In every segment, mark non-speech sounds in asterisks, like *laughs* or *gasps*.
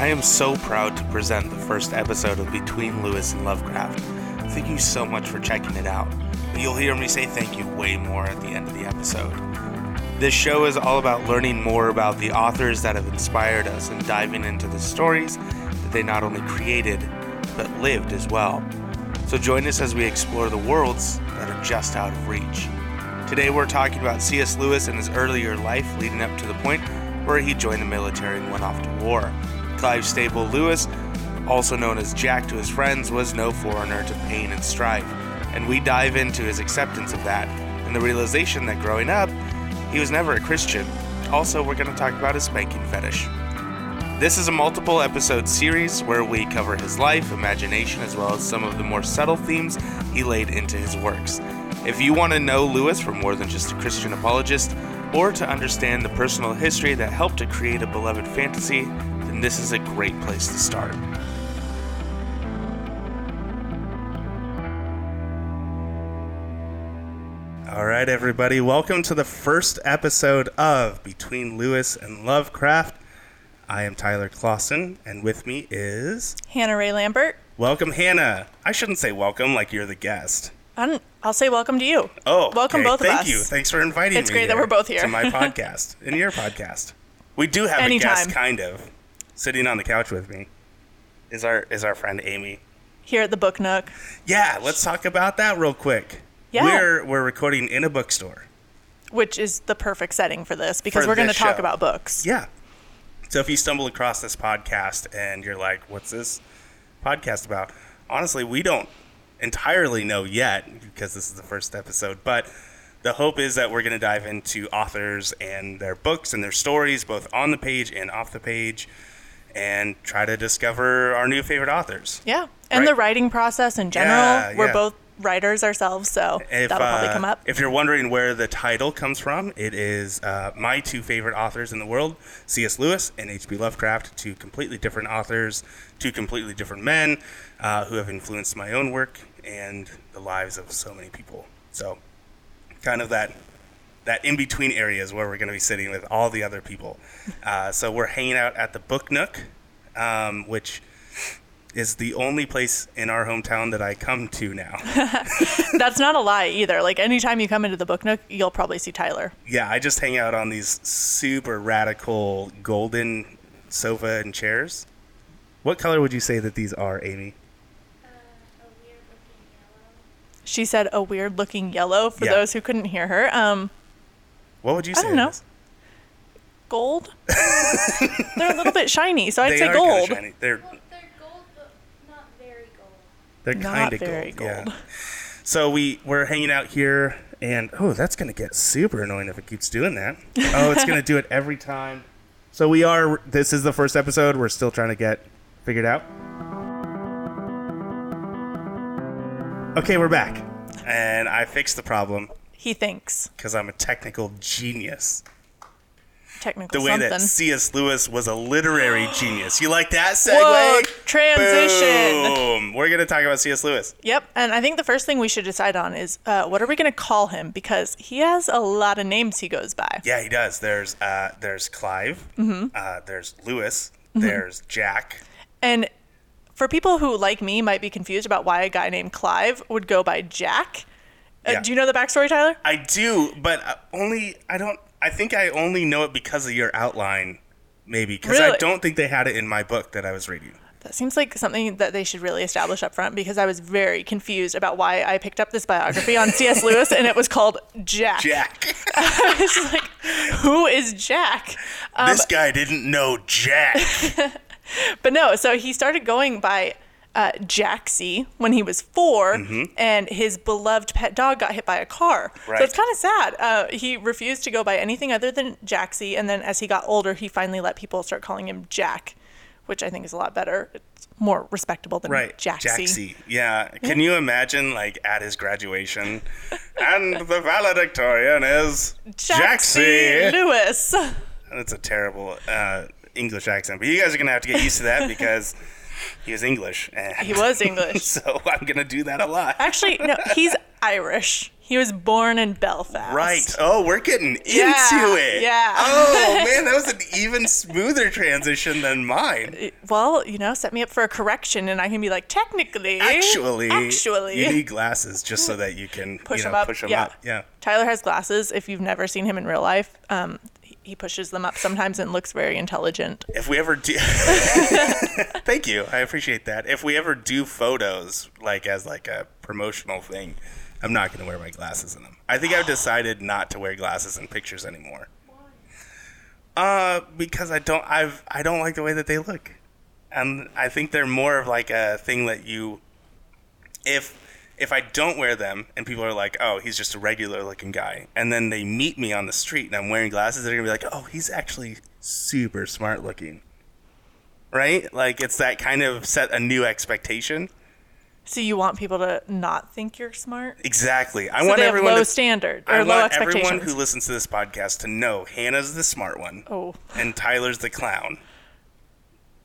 I am so proud to present the first episode of Between Lewis and Lovecraft. Thank you so much for checking it out. You'll hear me say thank you way more at the end of the episode. This show is all about learning more about the authors that have inspired us and diving into the stories that they not only created, but lived as well. So join us as we explore the worlds that are just out of reach. Today we're talking about C.S. Lewis and his earlier life leading up to the point where he joined the military and went off to war. Clive Staples Lewis, also known as Jack to his friends, was no foreigner to pain and strife, and we dive into his acceptance of that and the realization that growing up, he was never a Christian. Also, we're going to talk about his spanking fetish. This is a multiple episode series where we cover his life, imagination, as well as some of the more subtle themes he laid into his works. If you want to know Lewis for more than just a Christian apologist, or to understand the personal history that helped to create a beloved fantasy, then this is a great place to start. All right, everybody, welcome to the first episode of Between Lewis and Lovecraft. I am Tyler Clausen, and with me is. Hannah Ray Lambert. Welcome, Hannah. I shouldn't say welcome like you're the guest. I'm, I'll say welcome to you. Oh, welcome okay. both Thank of us. you. Thanks for inviting It's me. great that we're both here. to my *laughs* podcast and your podcast. We do have a guest, kind of, sitting on the couch with me. Is our is our friend Amy? Here at the Book Nook. Yeah, let's talk about that real quick. Yeah. We're we're recording in a bookstore. which is the perfect setting for this because For we're going to talk show. about books. Yeah. So if you stumble across this podcast and you're like, "What's this podcast about?" Honestly, we don't entirely know yet because this is the first episode, but the hope is that we're going to dive into authors and their books and their stories both on the page and off the page and try to discover our new favorite authors. Yeah. And Right. the writing process in general. Yeah, we're yeah. both writers ourselves, so If, that'll probably uh, come up. If you're wondering where the title comes from, it is uh, my two favorite authors in the world, C.S. Lewis and H.P. Lovecraft, two completely different authors, two completely different men uh, who have influenced my own work and the lives of so many people. So, kind of that that in between area is where we're going to be sitting with all the other people. *laughs* Uh, so we're hanging out at the Book Nook, um, which is the only place in our hometown that I come to now. *laughs* That's not a lie either. Like anytime you come into the Book Nook, you'll probably see Tyler. Yeah, I just hang out on these super radical golden sofa and chairs. What color would you say that these are, Amy? She said a weird looking yellow for Yeah. those who couldn't hear her. Um, What would you say? I say? don't know. gold. *laughs* They're a little bit shiny, so I'd They say are kinda gold. shiny. They're Well, they're gold, but not very gold. they're Not kind of very gold. Yeah. gold. So we we're hanging out here, and oh, that's gonna get super annoying if it keeps doing that. Oh, it's gonna do it *laughs* every time. So we are. This is the first episode. We're still trying to get figured out. Okay, we're back, and I fixed the problem He thinks because I'm a technical genius. technical The way something. that C.S. Lewis was a literary *gasps* genius. You like that segue? Whoa, transition. Boom. We're gonna talk about C.S. Lewis. Yep, and I think the first thing we should decide on is uh, what are we going to call him because he has a lot of names he goes by. Yeah, he does. There's uh, there's Clive. Mm-hmm. Uh, there's Lewis. There's Jack. And for people who, like me, might be confused about why a guy named Clive would go by Jack, uh, Yeah. do you know the backstory, Tyler? I do, but uh, only I don't. I think I only know it because of your outline, maybe because I don't think they had it in my book that I was reading. That seems like something that they should really establish up front because I was very confused about why I picked up this biography on C.S. *laughs* Lewis and it was called Jack. Jack. *laughs* I was like, who is Jack? Um, this guy didn't know Jack. *laughs* But no, so he started going by uh, Jaxie when he was 4 and his beloved pet dog got hit by a car. Right. So it's kind of sad. Uh, he refused to go by anything other than Jaxie, and then as he got older, he finally let people start calling him Jack, which I think is a lot better. It's more respectable than Right. Jaxie. Jaxie. Yeah. Can you imagine, like, at his graduation, and the valedictorian is Jaxie. Lewis. That's a terrible uh, English accent, but you guys are gonna have to get used to that *laughs* because he was English. He was English. *laughs* so I'm gonna do that a lot. Actually, no, he's Irish. He was born in Belfast. Right. Oh, we're getting into Yeah, it. yeah. Oh *laughs* man, that was an even smoother transition than mine. Well, you know, set me up for a correction, and I can be like, technically, Actually, actually, you need glasses just so that you can push you know, him up. push them yeah. up. Yeah. Tyler has glasses. If you've never seen him in real life, um, he- he pushes them up sometimes and looks very intelligent. If we ever do, *laughs* thank you, I appreciate that. If we ever do photos, like as like a promotional thing, I'm not going to wear my glasses in them. I think I've decided not to wear glasses in pictures anymore. Uh, because I don't, I've, I don't like the way that they look, and I think they're more of like a thing that you, if if I don't wear them and people are like, oh, he's just a regular looking guy, and then they meet me on the street and I'm wearing glasses, they're gonna be like, oh, he's actually super smart looking. Right? Like it's that kind of set a new expectation. So you want people to not think you're smart? Exactly. I So want everyone low to, standard or I low want everyone who listens to this podcast to know Hannah's the smart one oh, and Tyler's the clown.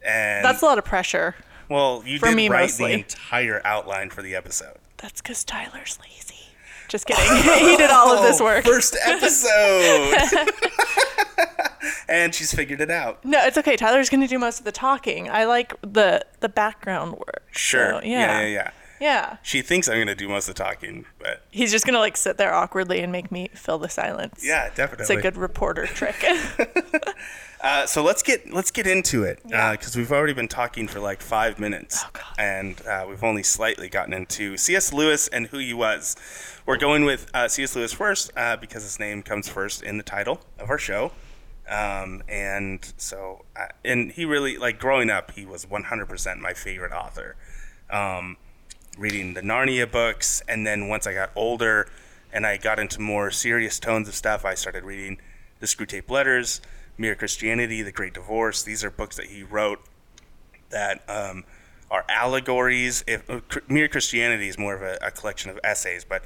And that's a lot of pressure. well, you for did me write mostly. the entire outline for the episode. That's because Tyler's lazy. Just kidding. *laughs* he did all of this Oh, work. First *laughs* episode. *laughs* and she's figured it out. No, it's okay. Tyler's gonna do most of the talking. I like the the background work. Sure. So, yeah. yeah. yeah, yeah. Yeah. She thinks I'm gonna do most of the talking, but He's just gonna like sit there awkwardly and make me fill the silence. yeah, definitely. It's a good reporter trick. Uh, so let's get let's get into it because we've already been talking for like five minutes, Oh, and uh, we've only slightly gotten into C.S. Lewis and who he was. We're going with uh, C.S. Lewis first uh, because his name comes first in the title of our show, um, and so uh, and he really like growing up, he was 100% my favorite author. Um, reading the Narnia books, and then once I got older and I got into more serious tones of stuff, I started reading the Screwtape Letters, Mere Christianity, The Great Divorce. These are books that he wrote that um, are allegories. If uh, Mere Christianity is more of a, a collection of essays, but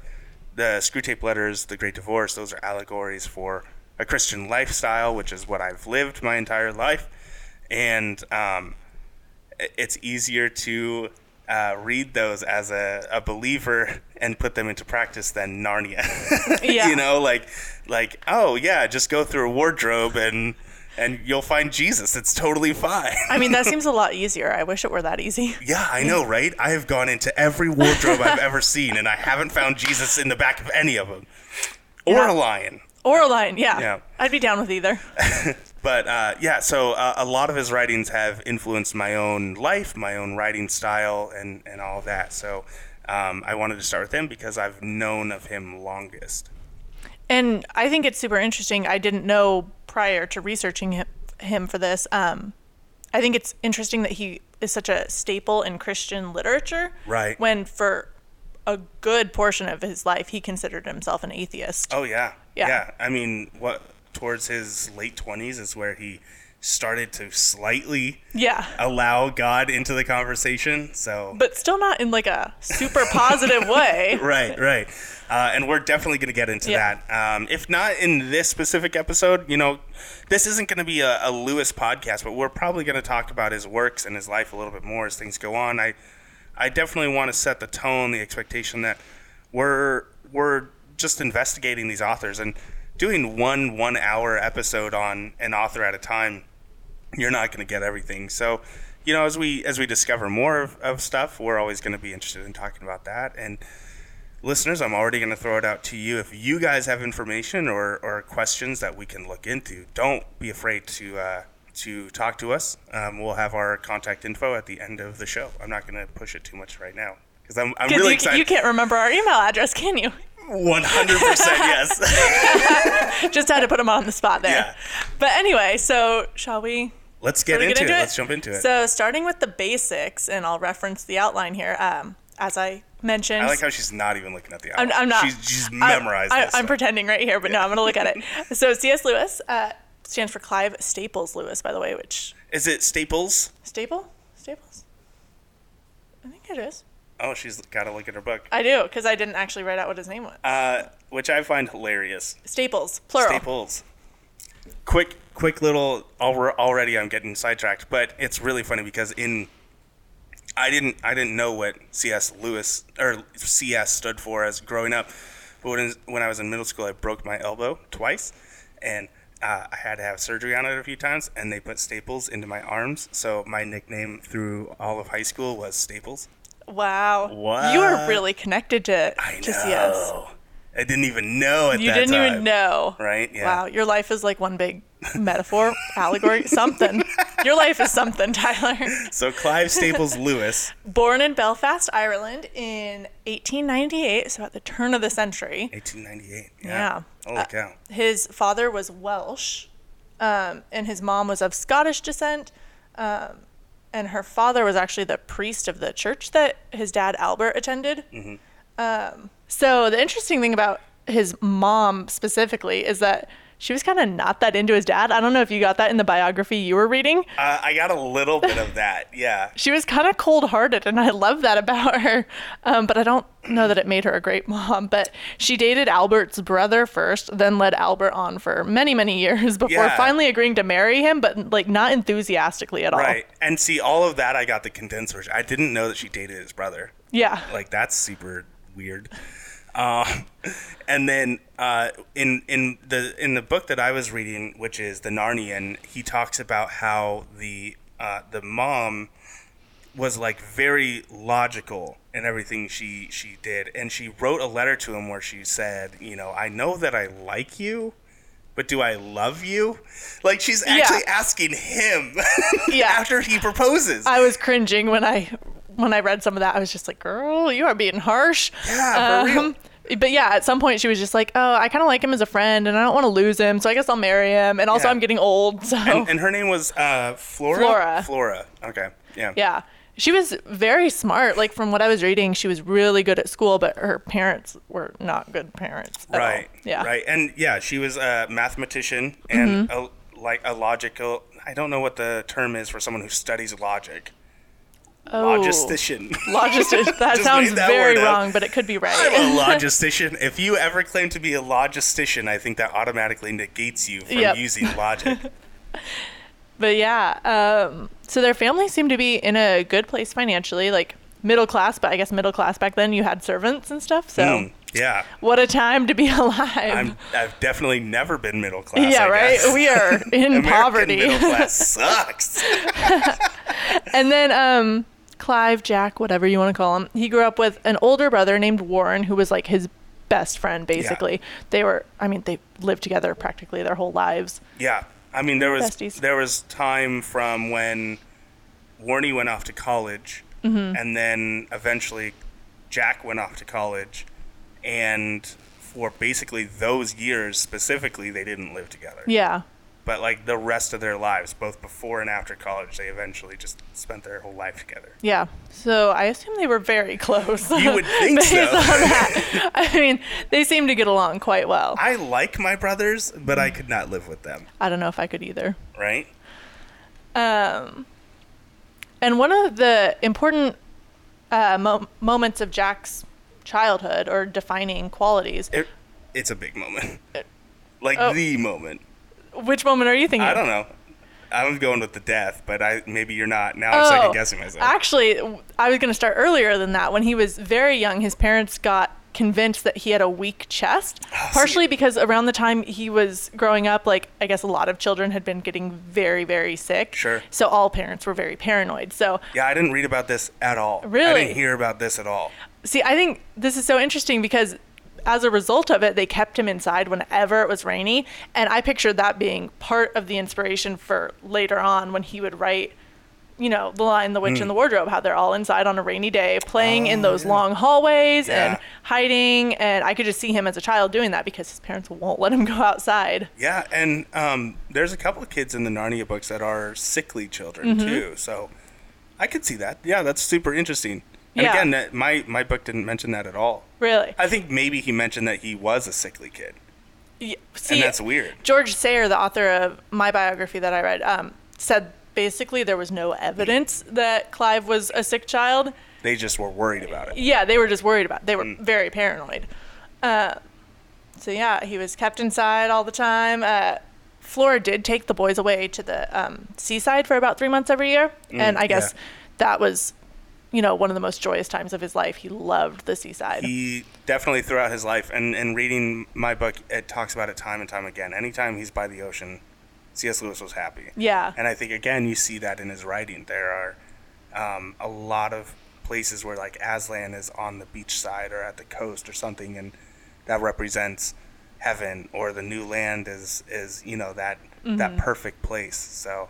the Screwtape Letters, The Great Divorce, those are allegories for a Christian lifestyle, which is what I've lived my entire life, and um, it's easier to uh, read those as a, a believer and put them into practice than Narnia. *laughs* Yeah. you know, like like oh yeah, just go through a wardrobe and and you'll find Jesus. It's totally fine. I mean, that seems a *laughs* lot easier. I wish it were that easy. yeah, I know, *laughs* right? I have gone into every wardrobe I've ever seen, and I haven't found Jesus in the back of any of them, or Yeah. a lion. Or a lion, yeah. Yeah. I'd be down with either. But uh, yeah, so uh, a lot of his writings have influenced my own life, my own writing style, and, and all that. So um, I wanted to start with him because I've known of him longest. And I think it's super interesting. I didn't know prior to researching him, him for this. Um, I think it's interesting that he is such a staple in Christian literature. Right. When for a good portion of his life, he considered himself an atheist. Oh yeah. yeah, Yeah. I mean, what towards his late twenties is where he started to slightly Yeah. allow God into the conversation. So But still not in like a super positive *laughs* way. right, right. Uh, and we're definitely going to get into Yeah. that. Um, if not in this specific episode, you know, this isn't going to be a, a Lewis podcast, but we're probably going to talk about his works and his life a little bit more as things go on. I, I definitely want to set the tone, the expectation that we're we're just investigating these authors and doing one one hour episode on an author at a time you're not going to get everything. So, you know, as we as we discover more of, of stuff, we're always going to be interested in talking about that. And listeners, I'm already going to throw it out to you. If you guys have information or, or questions that we can look into, don't be afraid to uh, to talk to us. Um, we'll have our contact info at the end of the show. I'm not going to push it too much right now because I'm, I'm really you, excited. you can't remember our email address, can you? 100% yes. *laughs* Just had to put him on the spot there. Yeah. But anyway, so shall we Let's get, Shall we into, it. Let's jump into it. So, starting with the basics, and I'll reference the outline here. Um, as I mentioned, I like how she's not even looking at the I'm, outline. I'm not. She's, she's memorized I, this. I'm stuff. pretending right here, but no, I'm going to look at it. *laughs* So, C.S. Lewis uh, stands for Clive Staples Lewis, by the way, which. Is it Staples? Staple? Staples? I think it is. Oh, she's got to look at her book. I do, because I didn't actually write out what his name was. Uh, which I find hilarious. Staples, plural. Staples. Quick, quick little. Already, I'm getting sidetracked, but it's really funny because in. I didn't. I didn't know what C.S. Lewis or C.S. stood for as growing up, But when, when I was in middle school, I broke my elbow twice, and uh, I had to have surgery on it a few times, and they put staples into my arms. So my nickname through all of high school was Staples. Wow. Wow. You are really connected to I know. to CS. I didn't even know at You that didn't time. even know. Right? Yeah. Wow, your life is like one big *laughs* metaphor, allegory, something. Your life is something, Tyler. So Clive Staples *laughs* Lewis, Born in Belfast, Ireland in 1898, so at the turn of the century. 1898. Yeah. Yeah. Holy Uh. His father was Welsh, um, and his mom was of Scottish descent. Um, and her father was actually the priest of the church that his dad Albert attended. Mm-hmm. Um, so the interesting thing about his mom specifically is that she was kind of not that into his dad. I don't know if you got that in the biography you were reading. Uh, I got a little bit of that. Yeah. She was kind of cold hearted, and I love that about her. Um, but I don't know that it made her a great mom. But she dated Albert's brother first, then led Albert on for many, many years *laughs* before Yeah. finally agreeing to marry him, but like not enthusiastically at all. Right. And see, all of that I got the condensed version. I didn't know that she dated his brother. Yeah. Like that's super weird. Um, *laughs* and then uh, in in the in the book that I was reading, which is the Narnian, he talks about how the uh, the mom was like very logical in everything she she did, and she wrote a letter to him where she said, you know, I know that I like you. But do I love you? Like she's actually asking him *laughs* Yeah. after he proposes. I was cringing when I when I read some of that. I was just like, "Girl, you are being harsh." Yeah, for real. But yeah, at some point she was just like, "Oh, I kind of like him as a friend, and I don't want to lose him, so I guess I'll marry him." And also, Yeah. I'm getting old, *laughs* so and, and her name was uh, Flora. Flora. Flora. Okay. Yeah. yeah, she was very smart. Like from what I was reading, she was really good at school, but her parents were not good parents. at all. Right. Yeah. Right. And yeah, she was a mathematician and Mm-hmm. a, like a logical. I don't know what the term is for someone who studies logic. Oh, Logistician. logistician. *laughs* That sounds that very up. wrong, but it could be I'm right. a *laughs* logistician. If you ever claim to be a logistician, I think that automatically negates you from Yep. using logic. *laughs* But yeah, um, so their family seemed to be in a good place financially, like middle class. But I guess middle class back then, you had servants and stuff. So Mm, yeah. what a time to be *laughs* alive. I'm, I've definitely never been middle class. yeah, I right. guess. We are *laughs* in poverty. Middle class *laughs* sucks. and then um, Clive, Jack, whatever you want to call him, he grew up with an older brother named Warren, who was like his best friend. Basically, Yeah. they were. I mean, they lived together practically their whole lives. Yeah, I mean there was Besties. there was time from when Warney went off to college, Mm-hmm. and then eventually Jack went off to college, and for basically those years specifically, they didn't live together. Yeah. But like the rest of their lives, both before and after college, they eventually just spent their whole life together. Yeah. So I assume they were very close. You would *laughs* think Based so. on that. *laughs* I mean, they seem to get along quite well. I like my brothers, but I could not live with them. I don't know if I could either. Right? Um, and one of the important uh, mo- moments of Jack's childhood or defining qualities. It, it's a big moment. Like Oh. the moment. Which moment are you thinking? I don't know. I'm going with the death, but I maybe you're not. Now I'm second oh, guessing myself. Oh, Actually, I was going to start earlier than that. When he was very young, his parents got convinced that he had a weak chest, *gasps* Oh, partially because around the time he was growing up, like I guess a lot of children had been getting very, very sick. Sure. So all parents were very paranoid. So yeah, I didn't read about this at all. Really? I didn't hear about this at all. See, I think this is so interesting because as a result of it, they kept him inside whenever it was rainy. And I pictured that being part of the inspiration for later on when he would write, you know, The Lion, the Witch, Hmm. and the Wardrobe, how they're all inside on a rainy day playing in those long hallways Oh, Yeah. and hiding. And I could just see him as a child doing that because his parents won't let him *laughs* go outside. Yeah, and um, there's a couple of kids in the Narnia books that are sickly children Mm-hmm. too. So I could see that. Yeah, that's super interesting. And Yeah. again, that, my my book didn't mention that at all. Really. I think maybe he mentioned that he was a sickly kid, Y- See, and that's weird. George Sayer, the author of my biography that I read, um, said basically there was no evidence that Clive was a sick child. They just were worried about it. Yeah, they were just worried about. It. They were Mm. very paranoid. Uh, so yeah, he was kept inside all the time. Uh, Flora did take the boys away to the um, seaside for about three months every year, and I guess Mm, yeah. that was you know, one of the most joyous times of his life. He loved the seaside. He definitely throughout his life, and, and reading my book, it talks about it time and time again. Anytime he's by the ocean, C.S. Lewis was happy. yeah. And I think again you see that in his writing. There are um, a lot of places where like Aslan is on the beach side or at the coast or something, and that represents heaven. Or the new land is is you know that that perfect place. So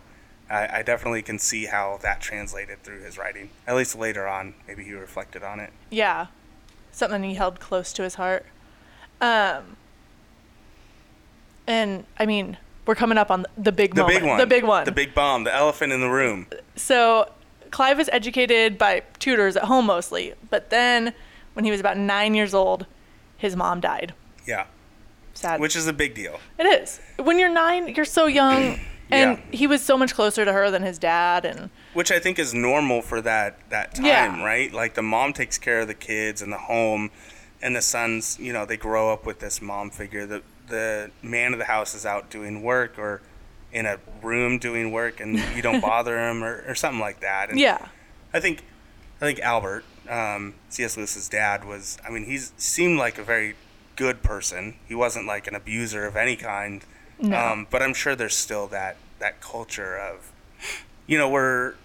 I, I definitely can see how that translated through his writing. At least later on, maybe he reflected on it. Yeah. Something he held close to his heart. Um and I mean, we're coming up on the big The moment. big one. The big one. The big bomb. The elephant in the room. So Clive was educated by tutors at home mostly, but then when he was about 9 years old, his mom died. Yeah. Sad. Which is a big deal. it is. When you're 9, you're so young *clears throat* and Yeah. he was so much closer to her than his dad and which I think is normal for that that time, Yeah. right? Like the mom takes care of the kids and the home, and the sons, you know, they grow up with this mom figure. The the man of the house is out doing work or in a room doing work, and *laughs* you don't bother him or, or something like that. And yeah. I think I think Albert, um, C.S. Lewis's dad, was. I mean, he seemed like a very good person. He wasn't like an abuser of any kind. No. Um, but I'm sure there's still that that culture of, you know, where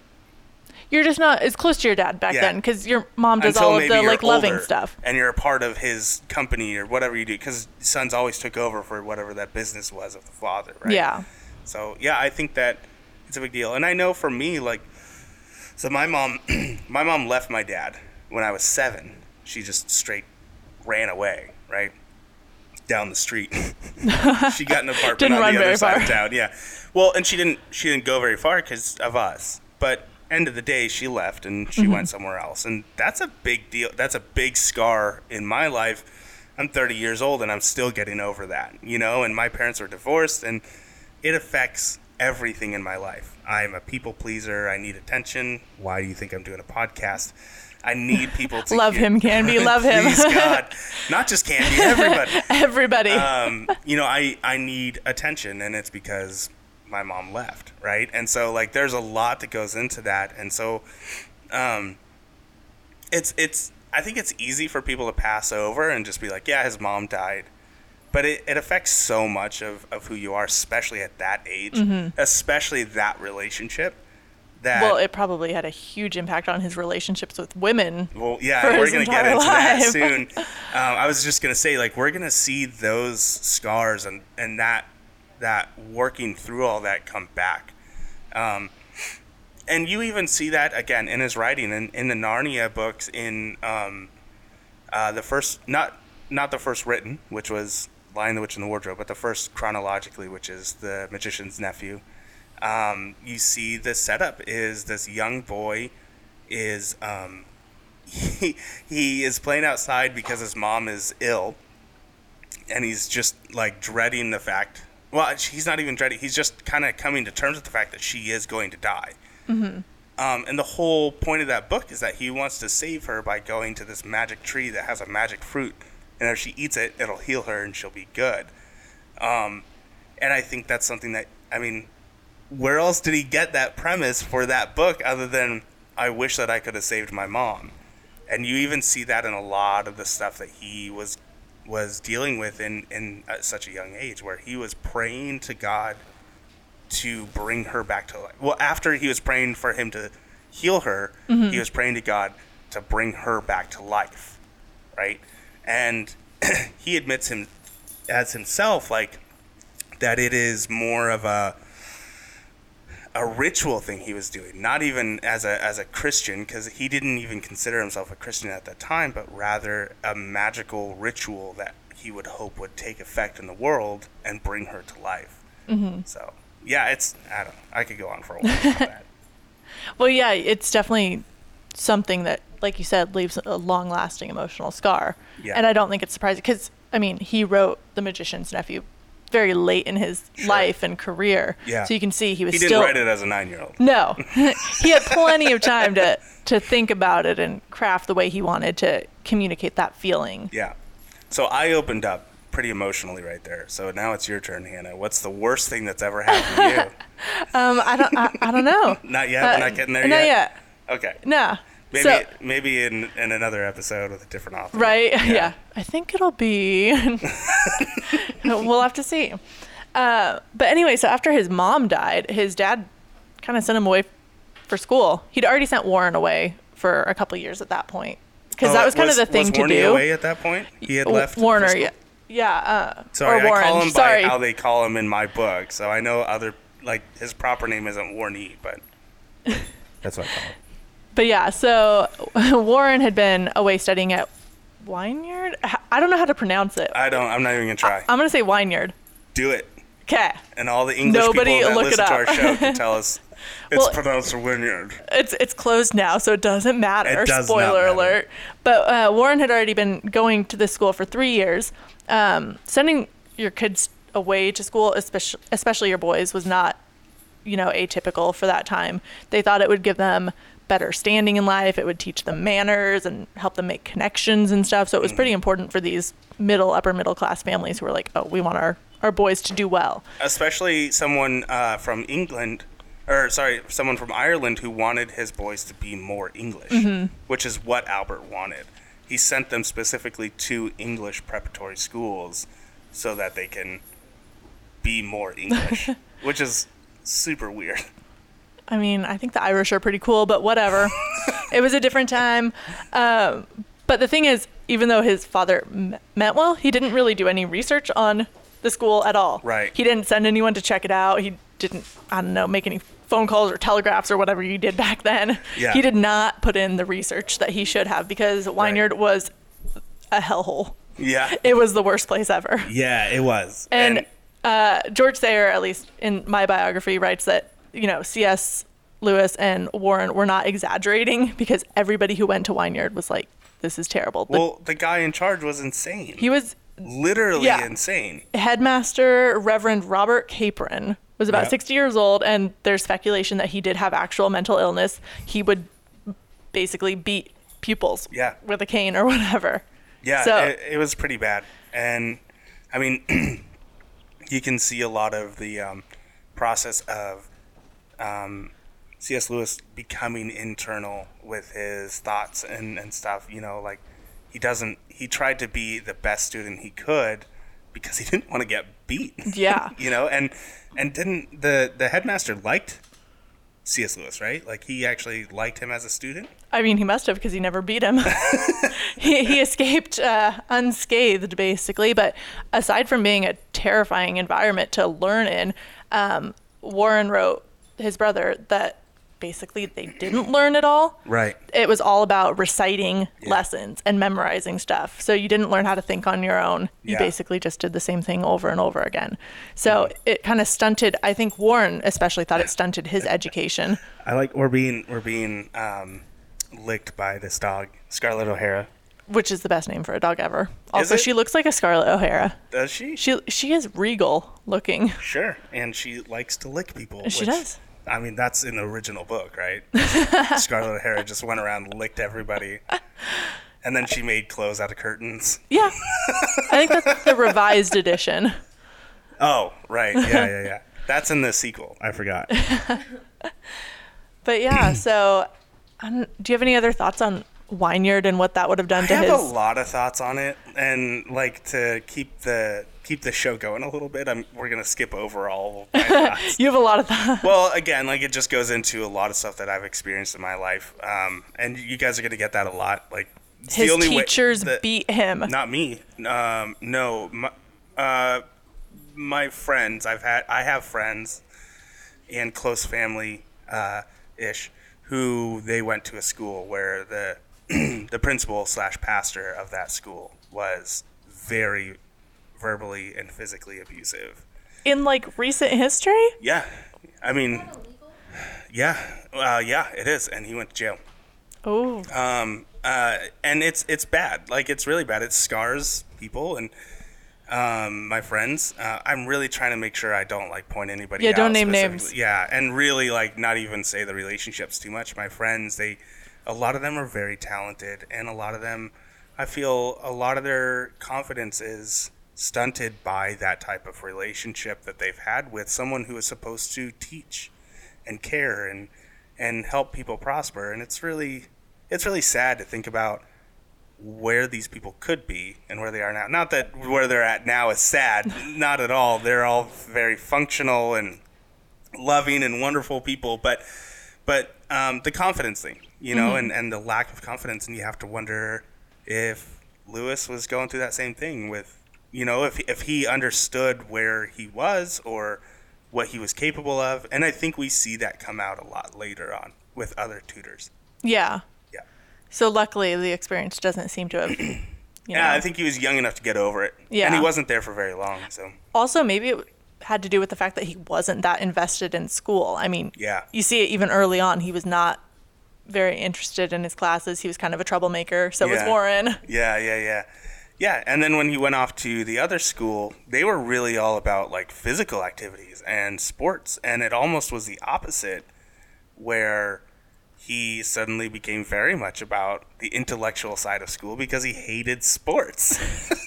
You're just not as close to your dad back Yeah. then cuz your mom does until all of the like loving stuff. and you're a part of his company or whatever you do because sons always took over for whatever that business was of the father right Yeah. so yeah i think that it's a big deal and i know for me like so my mom *clears throat* my mom left my dad when i was seven she just straight ran away right down the street. *laughs* She got an apartment Didn't on run the other very side of far. town yeah. Well and she didn't she didn't go very far because of us. But end of the day she left and she Mm-hmm. went somewhere else. And that's a big deal that's a big scar in my life. I'm 30 years old and i'm still getting over that you know and my parents are divorced and it affects everything in my life. I'm a people pleaser. I need attention. Why do you think i'm doing a podcast i need people to Love him, Canby, *laughs* love him. Please, god *laughs* not just candy everybody *laughs* Everybody. um, you know, I I need attention, and it's because my mom left, right? And so like, there's a lot that goes into that, and so, um, it's it's I think it's easy for people to pass over and just be like, yeah, his mom died. But it, it affects so much of, of who you are, especially at that age, especially that relationship. That well, it probably had a huge impact on his relationships with women. Well, yeah, we're gonna get entire into that soon. *laughs* Um, I was just gonna say, like, we're gonna see those scars and and that that working through all that come back. Um, and you even see that again in his writing in, in the Narnia books in um, uh, the first not not the first written, which was Lion the Witch and the Wardrobe, but the first chronologically, which is the Magician's Nephew. Um, you see the setup is this young boy is um, *laughs* he, he is playing outside because his mom is ill. And he's just like dreading the fact well he's not even dreading he's just kind of coming to terms with the fact that she is going to die. Um, and the whole point of that book is that he wants to save her by going to this magic tree that has a magic fruit. And if she eats it it'll heal her and she'll be good. Um, and i think that's something that i mean where else did he get that premise for that book other than I wish that I could have saved my mom? And you even see that in a lot of the stuff that he was was dealing with in in at such a young age, where he was praying to God to bring her back to life. Well, after he was praying for him to heal her, mm-hmm. he was praying to God to bring her back to life, right? And *clears throat* he admits him as himself like that it is more of a a ritual thing he was doing, not even as a as a Christian, because he didn't even consider himself a Christian at that time, but rather a magical ritual that he would hope would take effect in the world and bring her to life. Mm-hmm. So yeah, it's I don't I could go on for a while about that. *laughs* *laughs* Well, yeah, it's definitely something that, like you said, leaves a long lasting emotional scar. Yeah. And I don't think it's surprising because, I mean, he wrote The Magician's Nephew very late in his Sure. life and career. Yeah. So you can see he was He didn't still. write it as a nine year old. No, *laughs* *laughs* he had plenty of time to to think about it and craft the way he wanted to communicate that feeling. Yeah. So I opened up pretty emotionally right there. So now it's your turn, Hannah. What's the worst thing that's ever happened to you? *laughs* Um, I don't, I, I don't know. Not yet. Uh, We're not getting there not yet. yet. Okay. Nah. Maybe So- maybe in, in another episode with a different author. Right? Yeah. I think it'll be. *laughs* we'll have to see. Uh, but anyway, so after his mom died, his dad kind of sent him away for school. He'd already sent Warren away for a couple years at that point because Oh, that was kind of the thing to do. away at that point? He had left. Warney, yeah, yeah, uh, Sorry. I call him Sorry, by how they call him in my book. So I know other like his proper name isn't Warney, but *laughs* that's what I call him. But yeah. So *laughs* Warren had been away studying at Wynyard. I don't know how to pronounce it. I don't. I'm not even gonna try. I'm gonna say Wynyard. Do it. Okay. And all the English Nobody people that listen to our show can *laughs* tell us it's Well- pronounced Wynyard. It's it's closed now, so it doesn't matter. It does Spoiler matter. alert. But uh, Warren had already been going to this school for three years. Um, sending your kids away to school, especially especially your boys, was not, you know, atypical for that time. They thought it would give them better standing in life. It would teach them manners and help them make connections and stuff. So it was pretty important for these middle, upper middle class families who were like, oh, we want our our boys to do well. Especially someone uh, from England, or sorry, someone from Ireland who wanted his boys to be more English, Mm-hmm. which is what Albert wanted. He sent them specifically to English preparatory schools so that they can be more English, *laughs* which is super weird. I mean, I think the Irish are pretty cool, but whatever. *laughs* it was a different time. Um, but the thing is, even though his father m- meant well, he didn't really do any research on the school at all. Right. He didn't send anyone to check it out. He didn't, I don't know, make any phone calls or telegraphs or whatever you did back then. Yeah. He did not put in the research that he should have because Wynyard was a hellhole. Yeah. It was the worst place ever. Yeah, it was. And, uh, George Sayer, at least in my biography, writes that you know C.S. Lewis and Warren were not exaggerating *laughs* because everybody who went to Wynyard was like, "This is terrible." The- well, the guy in charge was insane. he was literally Yeah. insane. headmaster Reverend Robert Capron was about Yep. 60 years old, and there's speculation that he did have actual mental illness. He would basically beat pupils Yeah. with a cane or *laughs* whatever. Yeah, So- it, it was pretty bad. And I mean, *clears throat* you can see a lot of the um, process of um, C.S. Lewis becoming internal with his thoughts and, and stuff. You know, like he doesn't, he tried to be the best student he could because he *laughs* didn't want to get beat. Yeah. *laughs* you know, and and didn't the the headmaster liked C.S. Lewis, right? Like he actually liked him as a student. I mean, he must have because he never beat him. *laughs* he, he escaped uh, unscathed, basically. But aside from being a terrifying environment to learn in, um, Warren wrote his brother that basically they didn't learn at all. Right. It was all about reciting Yeah. lessons and memorizing stuff. So you didn't learn how to think on your own. You Yeah. basically just did the same thing over and over again. So it kind of stunted. I think Warren especially thought it stunted his education. I like we're being we're being um, licked by this dog, Scarlett O'Hara. which is the best name for a dog ever. Also, she looks like a Scarlett O'Hara. Does she? She she is regal looking. Sure, and she likes to lick people. She which- does. I mean, that's in the original book, right? *laughs* Scarlett O'Hara just went around, licked everybody, and then she made clothes out of curtains. Yeah, I think that's the revised edition. Oh, right, yeah, yeah, yeah. That's in the sequel. I forgot. *laughs* But yeah, so um, do you have any other thoughts on Wynyard and what that would have done I to have his? I have a lot of thoughts on it, and like to keep the keep the show going a little bit. I'm we're gonna skip over all of my *laughs* thoughts. You have a lot of thoughts. Well, again, like it just goes into a lot of stuff that I've experienced in my life, um, and you guys are gonna get that a lot. Like His the only way- teachers the- beat him. Not me. Um, no, my, uh, my friends. I've had. I have friends and close family uh, ish who they went to a school where the *clears throat* the principal slash pastor of that school was very verbally and physically abusive. In like recent history, Yeah, I mean, illegal? yeah, uh, yeah, it is, and he went to jail. oh, Um, uh, and it's it's bad. Like it's really bad. It scars people and um, my friends. Uh, I'm really trying to make sure I don't like point anybody. Yeah, out don't name names. Yeah, and really like not even say the relationships too much. My friends, they, a lot of them are very talented, and a lot of them, I feel a lot of their confidence is stunted by that type of relationship that they've had with someone who is supposed to teach and care and and help people prosper and it's really it's really sad to think about where these people could be and where they are now. Not that where they're at now is sad, *laughs* not at all. They're all very functional and loving and wonderful people, but but um, the confidence thing, you know, Mm-hmm. and, and the lack of confidence, and you have to wonder if Lewis was going through that same thing with, you know, if if he understood where he was or what he was capable of, and I think we see that come out a lot later on with other tutors. Yeah. Yeah. So luckily, the experience doesn't seem to have. *clears throat* You Yeah. I think he was young enough to get over it. Yeah. And he wasn't there for very long, so also maybe it had to do with the fact that he wasn't that invested in school. I mean, Yeah. you see it even early on. He was not very interested in his classes. He was kind of a troublemaker. So was Warren. Yeah, yeah, yeah. Yeah, and then when he went off to the other school, they were really all about like physical activities and sports, and it almost was the opposite where he suddenly became very much about the intellectual side of school because he hated sports. *laughs*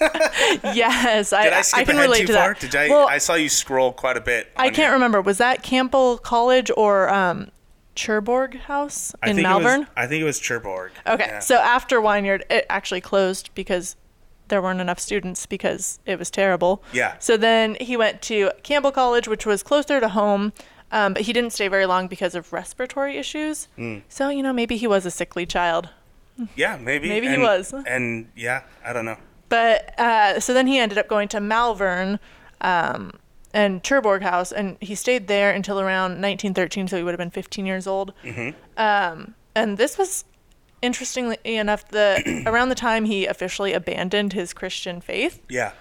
yes, I, *laughs* Did I skip can ahead relate too to far? that. Did I well, I saw you scroll quite a bit. I can't your- remember. Was that Campbell College or um, Cherbourg House in it was- Malvern? I think it was Cherbourg. Okay, Yeah. so after Wynyard, it actually closed because there weren't enough students because it was terrible. Yeah. So then he went to Campbell College, which was closer to home, um, but he didn't stay very long because of respiratory issues. Mm. So you know maybe he was a sickly child. yeah, maybe. Maybe he was. And yeah, I don't know. But uh, so then he ended up going to Malvern um, and Cherbourg House, and he stayed there until around 1913, so he would have been 15 years old. Mm-hmm. Um, and this was, interestingly enough, the *clears throat* around the time he officially abandoned his Christian faith. Yeah.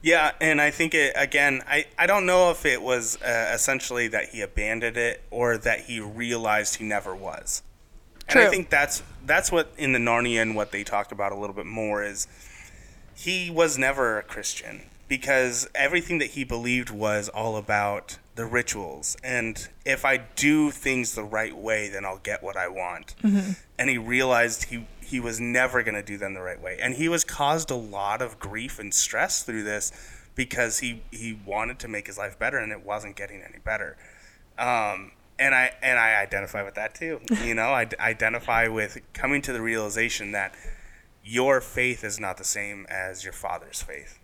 Yeah, and I think it again. I, I don't know if it was uh, essentially that he abandoned it or that he realized he never was. And I think that's that's what in the Narnian what they talk about a little bit more is he was never a Christian because everything that he believed was all about the rituals and if I do things the right way then I'll get what I want. And he realized he he was never going to do them the right way. And he was caused a lot of grief and stress through this because he he wanted to make his life better and it wasn't getting any better. Um, and I and I identify with that too. *laughs* You know, I d- identify with coming to the realization that your faith is not the same as your father's faith.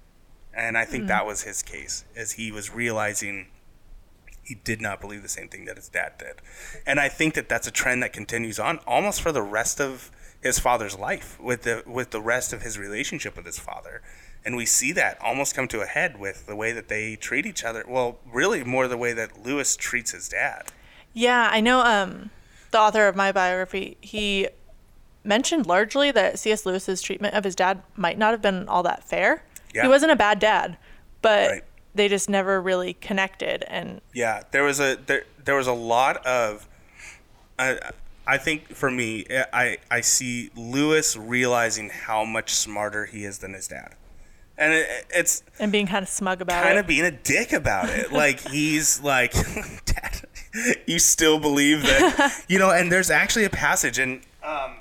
And I think that was his case, as he was realizing he did not believe the same thing that his dad did. And I think that that's a trend that continues on almost for the rest of his father's life with the with the rest of his relationship with his father. And we see that almost come to a head with the way that they treat each other. Well, really more the way that Lewis treats his dad. Yeah, I know. Um, the author of my biography, he mentioned largely that C.S. Lewis's treatment of his dad might not have been all that fair. Yeah. He wasn't a bad dad, but Right. They just never really connected. And Yeah, there was a there there was a lot of I I think for me I I see Lewis realizing how much smarter he is than his dad. And it, it's and being kind of smug about kind it. Kind of being a dick about it. Like *laughs* he's like, *laughs* Dad, you still believe that, *laughs* you know? And there's actually a passage, and um,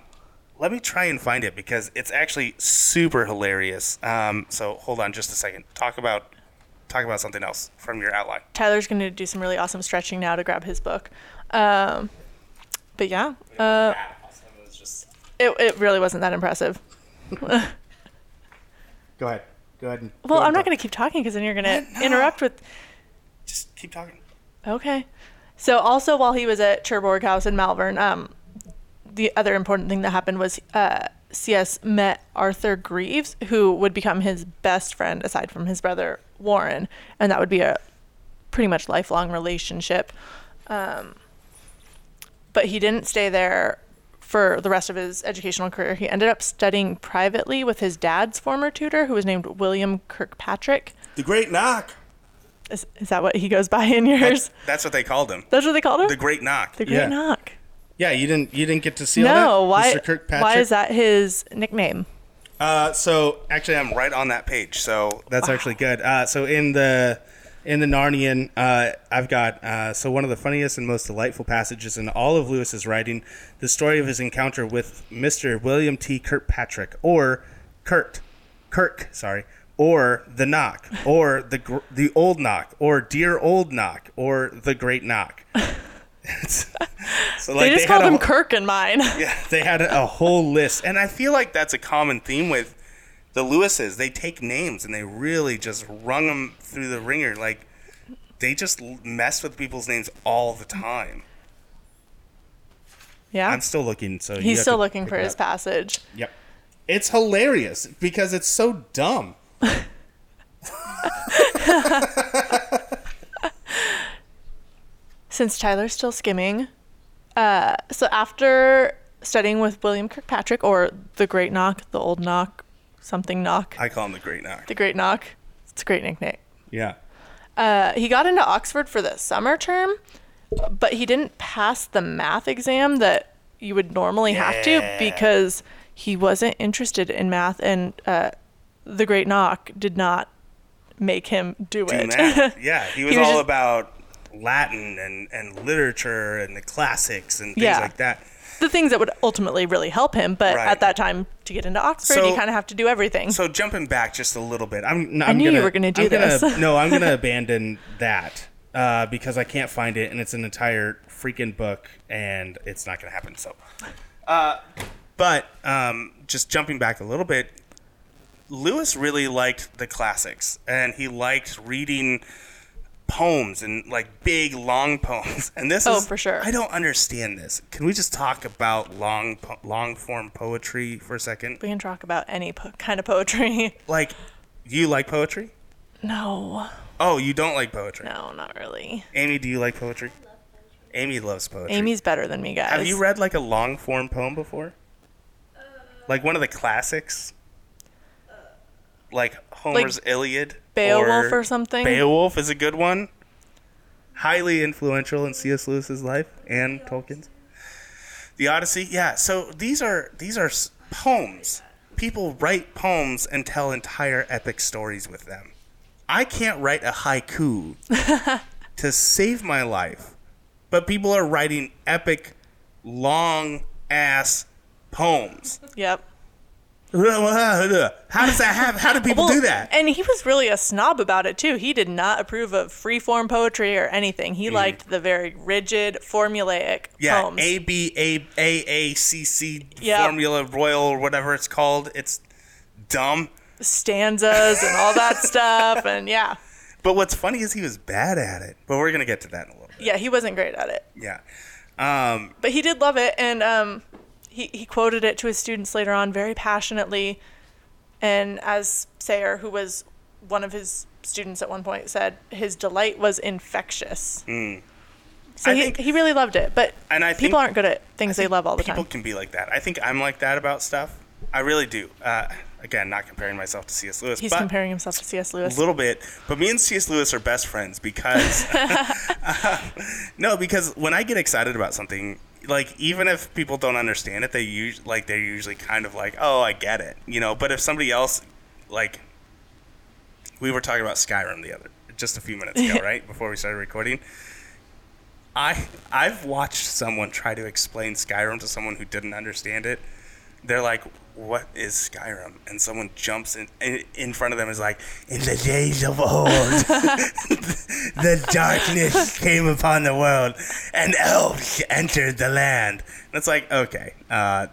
let me try and find it because it's actually super hilarious. Um, so hold on just a second. Talk about talk about something else from your outline. Tyler's going to do some really awesome stretching now to grab his book. Um, but yeah, uh, it, it really wasn't that impressive. *laughs* Go ahead. Go ahead. And, Well, I'm not going to keep talking because then you're going to What? No. interrupt with. just keep talking. Okay. So also while he was at Cherbourg House in Malvern, um, the other important thing that happened was uh, C.S. met Arthur Greeves, who would become his best friend aside from his brother Warren, and that would be a pretty much lifelong relationship. Um, but he didn't stay there for the rest of his educational career. He ended up studying privately with his dad's former tutor, who was named William Kirkpatrick. The Great Knock. Is, is that what he goes by in yours? That's, that's what they called him. That's what they called him. The Great Knock. The Great Yeah. Knock. Yeah, you didn't you didn't get to see all No, that, why? Mr. Kirkpatrick. Why is that his nickname? Uh, so actually, I'm right on that page. So That's actually good. Uh, so in the in the Narnian, uh, I've got uh, so one of the funniest and most delightful passages in all of Lewis's writing, the story of his encounter with Mr. William T. Kirkpatrick, or Kurt, Kirk, sorry, or the Knock, or the gr- the Old Knock, or Dear Old Knock, or the Great Knock. *laughs* So they just had called him Kirk in mine. *laughs* Yeah, they had a, a whole list, and I feel like that's a common theme with the Lewises. They take names and they really just rung them through the ringer. Like they just mess with people's names all the time. yeah. I'm still looking, so He's still looking for his passage. Yep, it's hilarious because it's so dumb. *laughs* Since Tyler's still skimming, uh, so after studying with William Kirkpatrick, or the Great Knock, the Old Knock, something Knock, I call him the Great Knock. the Great Knock, it's a great nickname. Yeah, Uh, he got into Oxford for the summer term, but he didn't pass the math exam that you would normally have to because he wasn't interested in math, and uh, the Great Knock did not make him do, do it. *laughs* Yeah, he was, He was all just- about Latin and, and literature and the classics and things Yeah. like that. the things that would ultimately really help him, but Right. at that time, to get into Oxford, So- you kind of have to do everything. So jumping back just a little bit, I'm. I'm knew you gonna, were gonna do I'm gonna- this. no, I'm gonna *laughs* abandon that uh, because I can't find it, and it's an entire freaking book, and it's not gonna happen. So, uh, but um, just jumping back a little bit, Lewis really liked the classics, and he liked reading poems and like big long poems. *laughs* And this Oh, is for sure. I don't understand this. Can we just talk about long po- long form poetry for a second? we can talk about any po- kind of poetry. *laughs* Like, you like poetry? no, Oh, you don't like poetry. no, not really. Amy, do you like poetry? Amy loves poetry. Amy's better than me, guys. Have you read like a long form poem before? Uh, like one of the classics? Uh, like Homer's Iliad? Beowulf or something? Beowulf is a good one. Highly influential in C.S. Lewis's life and Tolkien's. The Odyssey, yeah. So these are these are poems. People write poems and tell entire epic stories with them. I can't write a haiku *laughs* to save my life, but people are writing epic, long ass poems. Yep. How does that happen? How do people Well, do that? And he was really a snob about it too. He did not approve of free form poetry or anything. He liked the very rigid, formulaic Mm. Yeah, poems. A B A A A C C Yep. Formula Royal or whatever it's called. It's dumb. stanzas and all that *laughs* stuff. And yeah, But what's funny is he was bad at it. But we're gonna get to that in a little bit. yeah, he wasn't great at it, Yeah. Um, but he did love it, and um, he he quoted it to his students later on very passionately. And as Sayer, who was one of his students at one point, said, his delight was infectious. So Mm. I he, think- he really loved it, but And I people aren't good at things they love all the people time. People can be like that. I think I'm like that about stuff. I really do. Uh, again, not comparing myself to C.S. Lewis, He's but comparing himself to C.S. Lewis. a little bit. But me and C.S. Lewis are best friends because *laughs* *laughs* no, because when I get excited about something, like even if people don't understand it, they use like they're usually kind of like, oh, I get it, you know. But if somebody else, like, we were talking about Skyrim the other just a few minutes ago, *laughs* right before we started recording. I I've watched someone try to explain Skyrim to someone who didn't understand it. They're like, "What is Skyrim?" And someone jumps in in, in front of them and is like, "In the days of old, *laughs* the darkness came upon the world, and elves entered the land." And it's like, okay, uh,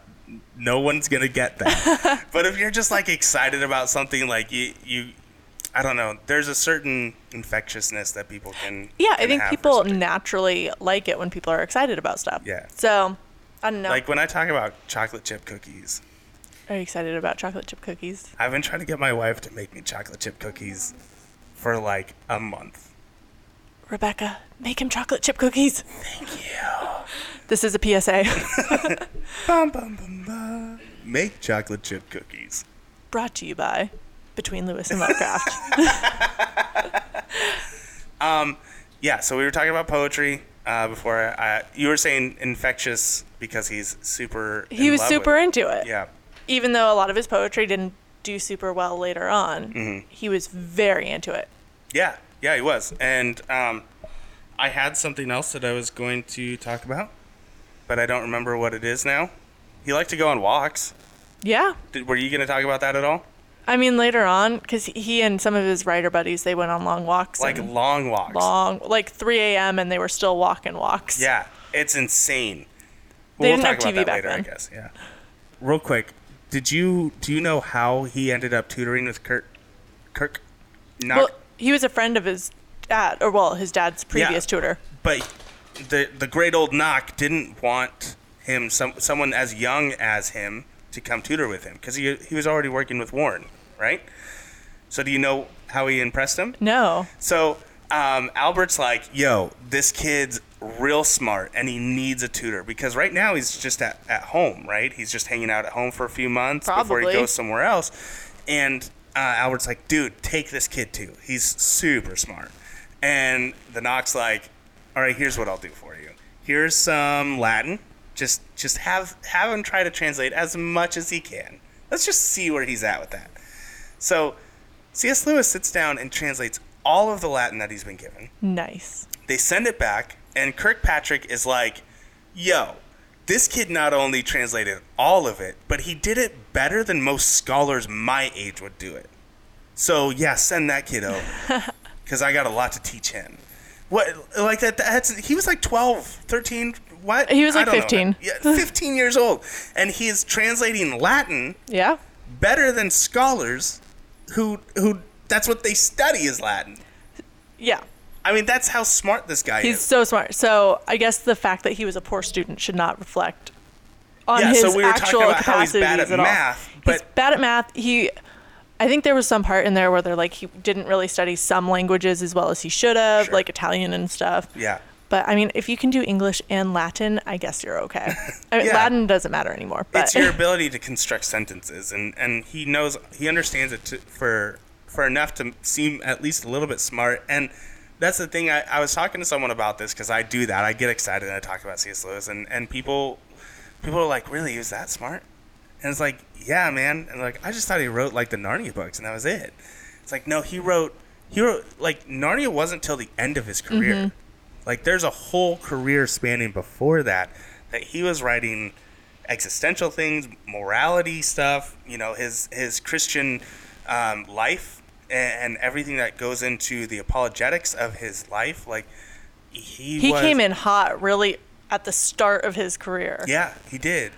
no one's gonna get that. *laughs* but if you're just like excited about something, like you you. I don't know. There's a certain infectiousness that people can. Yeah, I think people naturally like it when people are excited about stuff. Yeah. So, I don't know. Like when I talk about chocolate chip cookies, are you excited about chocolate chip cookies? I've been trying to get my wife to make me chocolate chip cookies for like a month. Rebecca, make him chocolate chip cookies. Thank you. This is a PSA *laughs* *laughs* Bum, bum, bum, bum. Make chocolate chip cookies. brought to you by Between Lewis and Lovecraft. *laughs* Um, yeah, so we were talking about poetry uh, before. I, you were saying infectious because he's super. he was super it. into it. Yeah. Even though a lot of his poetry didn't do super well later on, Mm-hmm. he was very into it. Yeah, yeah, he was. And um, I had something else that I was going to talk about, but I don't remember what it is now. He liked to go on walks. Yeah. Did, were you going to talk about that at all? I mean, later on, because he and some of his writer buddies, they went on long walks. Like long walks. long, like 3 a.m. and they were still walking walks. Yeah. It's insane. They we'll didn't talk have about TV that back later, I guess. Yeah. Real quick, did you do you know how he ended up tutoring with Kirk? Kirk, not, Well, he was a friend of his dad, or well, his dad's previous tutor. but the the great old knock didn't want him some someone as young as him to come tutor with him because he he was already working with Warren, right? So do you know how he impressed him? No. So um, Albert's like, yo, this kid's real smart and he needs a tutor because right now he's just at, at home, right? He's just hanging out at home for a few months before he goes somewhere else. And uh, Albert's like, dude, take this kid too. He's super smart. And the Knock's like, all right, here's what I'll do for you. Here's some Latin. Just just have have him try to translate as much as he can. Let's just see where he's at with that. So C.S. Lewis sits down and translates all of the Latin that he's been given. Nice. They send it back, and Kirkpatrick is like, yo, this kid not only translated all of it, but he did it better than most scholars my age would do it. So, yeah, send that kid over. *laughs* Because I got a lot to teach him. What, like that, that's, he was like 12, 13, what? He was like don't know. 15. *laughs* Yeah, 15 years old. And he is translating Latin Yeah. better than scholars who, who, that's what they study is Latin. Yeah. I mean, that's how smart this guy He's is. He's so smart. So I guess the fact that he was a poor student should not reflect on Yeah, his so we were talking actual about how he's bad at at all. math, he's bad at math. He, I think there was some part in there where they're like he didn't really study some languages as well as he should have, Sure. like Italian and stuff. Yeah. But I mean, if you can do English and Latin, I guess you're okay. I mean, *laughs* Yeah. Latin doesn't matter anymore. But it's your *laughs* ability to construct sentences and and he knows he understands it to, for for enough to seem at least a little bit smart. And that's the thing I, I was talking to someone about this because i do that. I get excited and i talk about cs lewis and, and people people are like really? He was that smart? And it's like yeah man. And like i just thought he wrote like the narnia books and that was it. It's like no he wrote he wrote like narnia wasn't till the end of his career mm-hmm. Like there's a whole career spanning before that that he was writing existential things, morality stuff, you know, his his Christian um, life and, and everything that goes into the apologetics of his life. Like he he was, came in hot, really at the start of his career. Yeah, he did.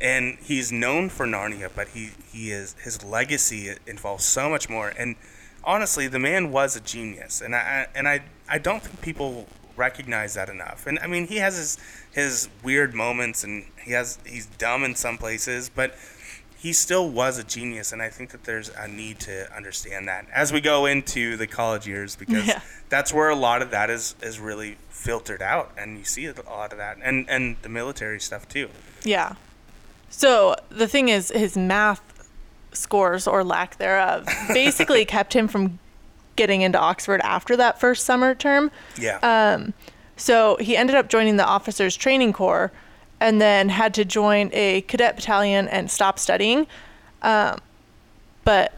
And he's known for Narnia, but he, he is his legacy involves so much more. And honestly, the man was a genius, and I I- and I I don't think people recognize that enough. And I mean, he has his his weird moments, and he has he's dumb in some places, but he still was a genius. And I think that there's a need to understand that as we go into the college years, because Yeah. that's where a lot of that is is really filtered out, and you see a lot of that, and and the military stuff too. Yeah. So the thing is, his math scores or lack thereof *laughs* basically kept him from getting into Oxford after that first summer term. Yeah. Um, so he ended up joining the officers training corps and then had to join a cadet battalion and stop studying. Um, but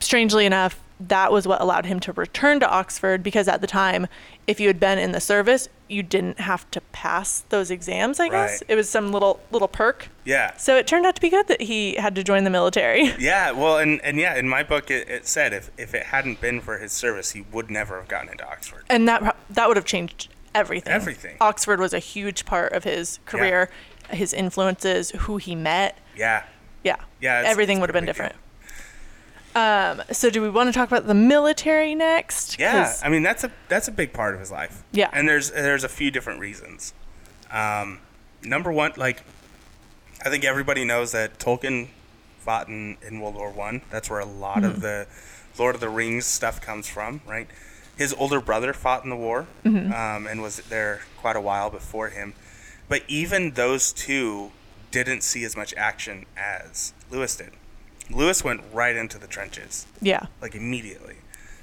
strangely enough, that was what allowed him to return to Oxford because at the time, if you had been in the service, you didn't have to pass those exams, I guess. Right. It was some little little perk. yeah. So it turned out to be good that he had to join the military. *laughs* Yeah, well, and, and yeah, in my book it, it said if, if it hadn't been for his service, he would never have gotten into Oxford. And that that would have changed everything. Everything. Oxford was a huge part of his career, his influences, who he met. Yeah, Yeah. Yeah, it's- Everything it's would have been different. deal. Um, so do we want to talk about the military next? yeah. I mean, that's a that's a big part of his life. Yeah. and there's there's a few different reasons. Um, number one, like, I think everybody knows that Tolkien fought in, in World War One. That's where a lot of the Lord of the Rings stuff comes from, right? His older brother fought in the war um, and was there quite a while before him. But even those two didn't see as much action as Lewis did. Lewis went right into the trenches, yeah. like immediately,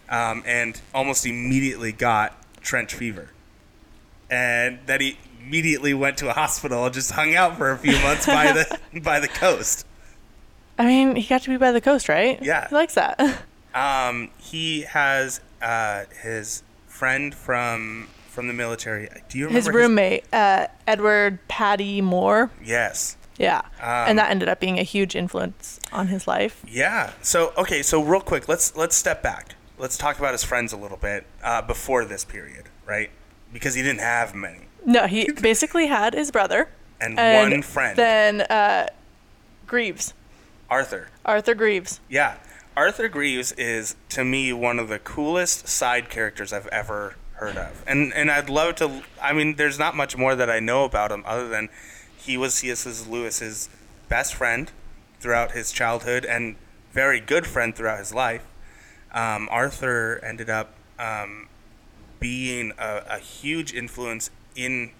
um, and almost immediately got trench fever. And then he immediately went to a hospital and just hung out for a few months by the *laughs* *laughs* by the coast. I mean, he got to be by the coast, right? Yeah. He likes that. *laughs* Um, he has uh, his friend from from the military. Do you remember his roommate, uh, Edward Paddy Moore. Yes. Yeah. Um, and that ended up being a huge influence on his life. Yeah. So okay. So real quick, let's let's step back. Let's talk about his friends a little bit uh, before this period, right? because he didn't have many. No, he *laughs* basically had his brother And one friend. Then uh, Greeves, Arthur. Arthur Greeves. Yeah. Arthur Greeves is to me one of the coolest side characters I've ever heard of. And and I'd love to I mean there's not much more that I know about him other than he was C.S. Lewis's best friend throughout his childhood and very good friend throughout his life. Um, Arthur ended up um, being a, a huge influence in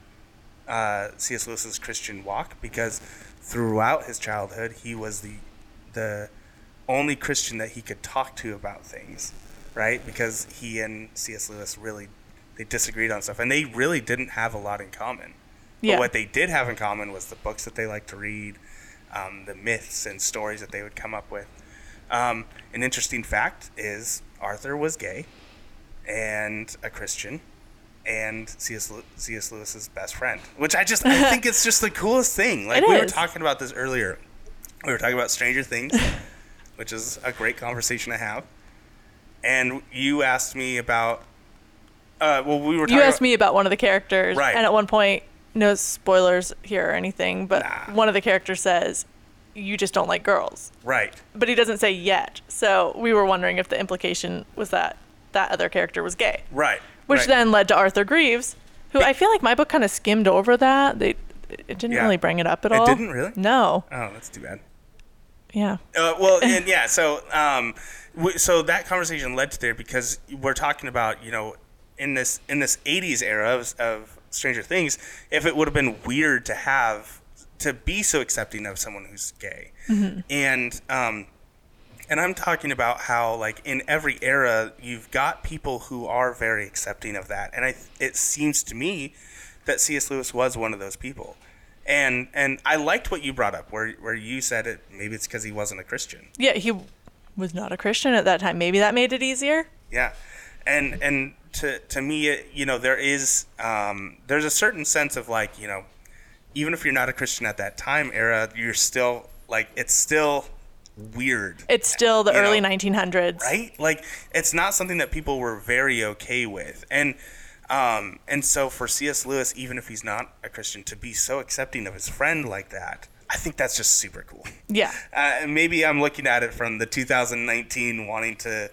uh, C.S. Lewis's Christian walk because throughout his childhood he was the the only Christian that he could talk to about things, right? Because he and C.S. Lewis really they disagreed on stuff, and they really didn't have a lot in common. Yeah. But what they did have in common was the books that they liked to read, um, the myths and stories that they would come up with. Um, an interesting fact is Arthur was gay and a Christian and C.S. Lew- C.S. Lewis's best friend, which I just I think it's just the coolest thing. *laughs* Like It we were talking about this earlier. We were talking about Stranger Things, *laughs* which is a great conversation to have. And you asked me about. Uh, well, we were. Talking You asked about, me about one of the characters, Right. and at one point, no spoilers here or anything, but Nah. one of the characters says, "You just don't like girls," right. but he doesn't say yet. So we were wondering if the implication was that that other character was gay, Right. which right. then led to Arthur Greeves, who I feel like my book kind of skimmed over that. They it didn't Yeah. really bring it up at all. It didn't really? No. Oh, that's too bad. Yeah. Uh, well, and yeah. So, um, w- so that conversation led to there because we're talking about you know in this in this '80s era of, of Stranger Things, if it would have been weird to have to be so accepting of someone who's gay, and um, and I'm talking about how like in every era you've got people who are very accepting of that, and I it seems to me that C.S. Lewis was one of those people. And and I liked what you brought up, where where you said it. Maybe it's because he wasn't a Christian. Yeah, he was not a Christian at that time. Maybe that made it easier. Yeah, and and to to me, you know, there is um, there's a certain sense of like you know, even if you're not a Christian at that time era, you're still like it's still weird. It's still the early know, 1900s. right? Like it's not something that people were very okay with, and um, and so for C.S. Lewis, even if he's not a Christian, to be so accepting of his friend like that, I think that's just super cool. Yeah. Uh, and maybe I'm looking at it from the 2019 wanting to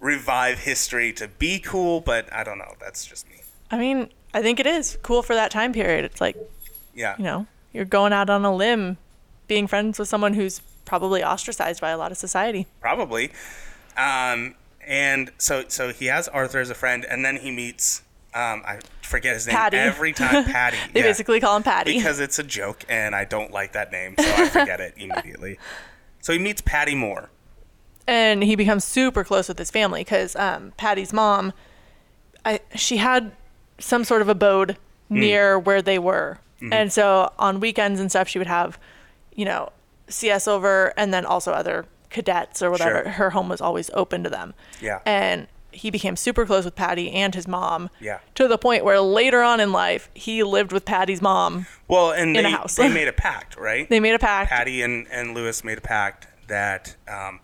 revive history to be cool, but I don't know. That's just me. I mean, I think it is cool for that time period. It's like, Yeah. you know, you're going out on a limb, being friends with someone who's probably ostracized by a lot of society. Probably. Um, and so so he has Arthur as a friend, and then he meets um, I forget his name Paddy. every time. *laughs* Paddy. They yeah. basically call him Paddy. because it's a joke, and I don't like that name, so I forget it *laughs* immediately. So he meets Paddy Moore. And he becomes super close with his family because um, Paddy's mom, I, she had some sort of abode Hmm. near where they were, Mm-hmm. and so on weekends and stuff, she would have, you know, CS over, and then also other cadets or whatever. Sure. Her home was always open to them. Yeah. and he became super close with Paddy and his mom. Yeah. to the point where later on in life, he lived with Paddy's mom. Well, and In a they, house. they made a pact, right? *laughs* They made a pact. Paddy and, and Lewis made a pact that um,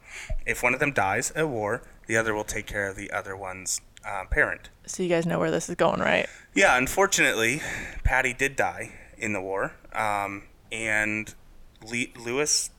if one of them dies at war, the other will take care of the other one's uh, parent. So you guys know where this is going, right? Yeah, unfortunately, Paddy did die in the war, um, and Le- Lewis,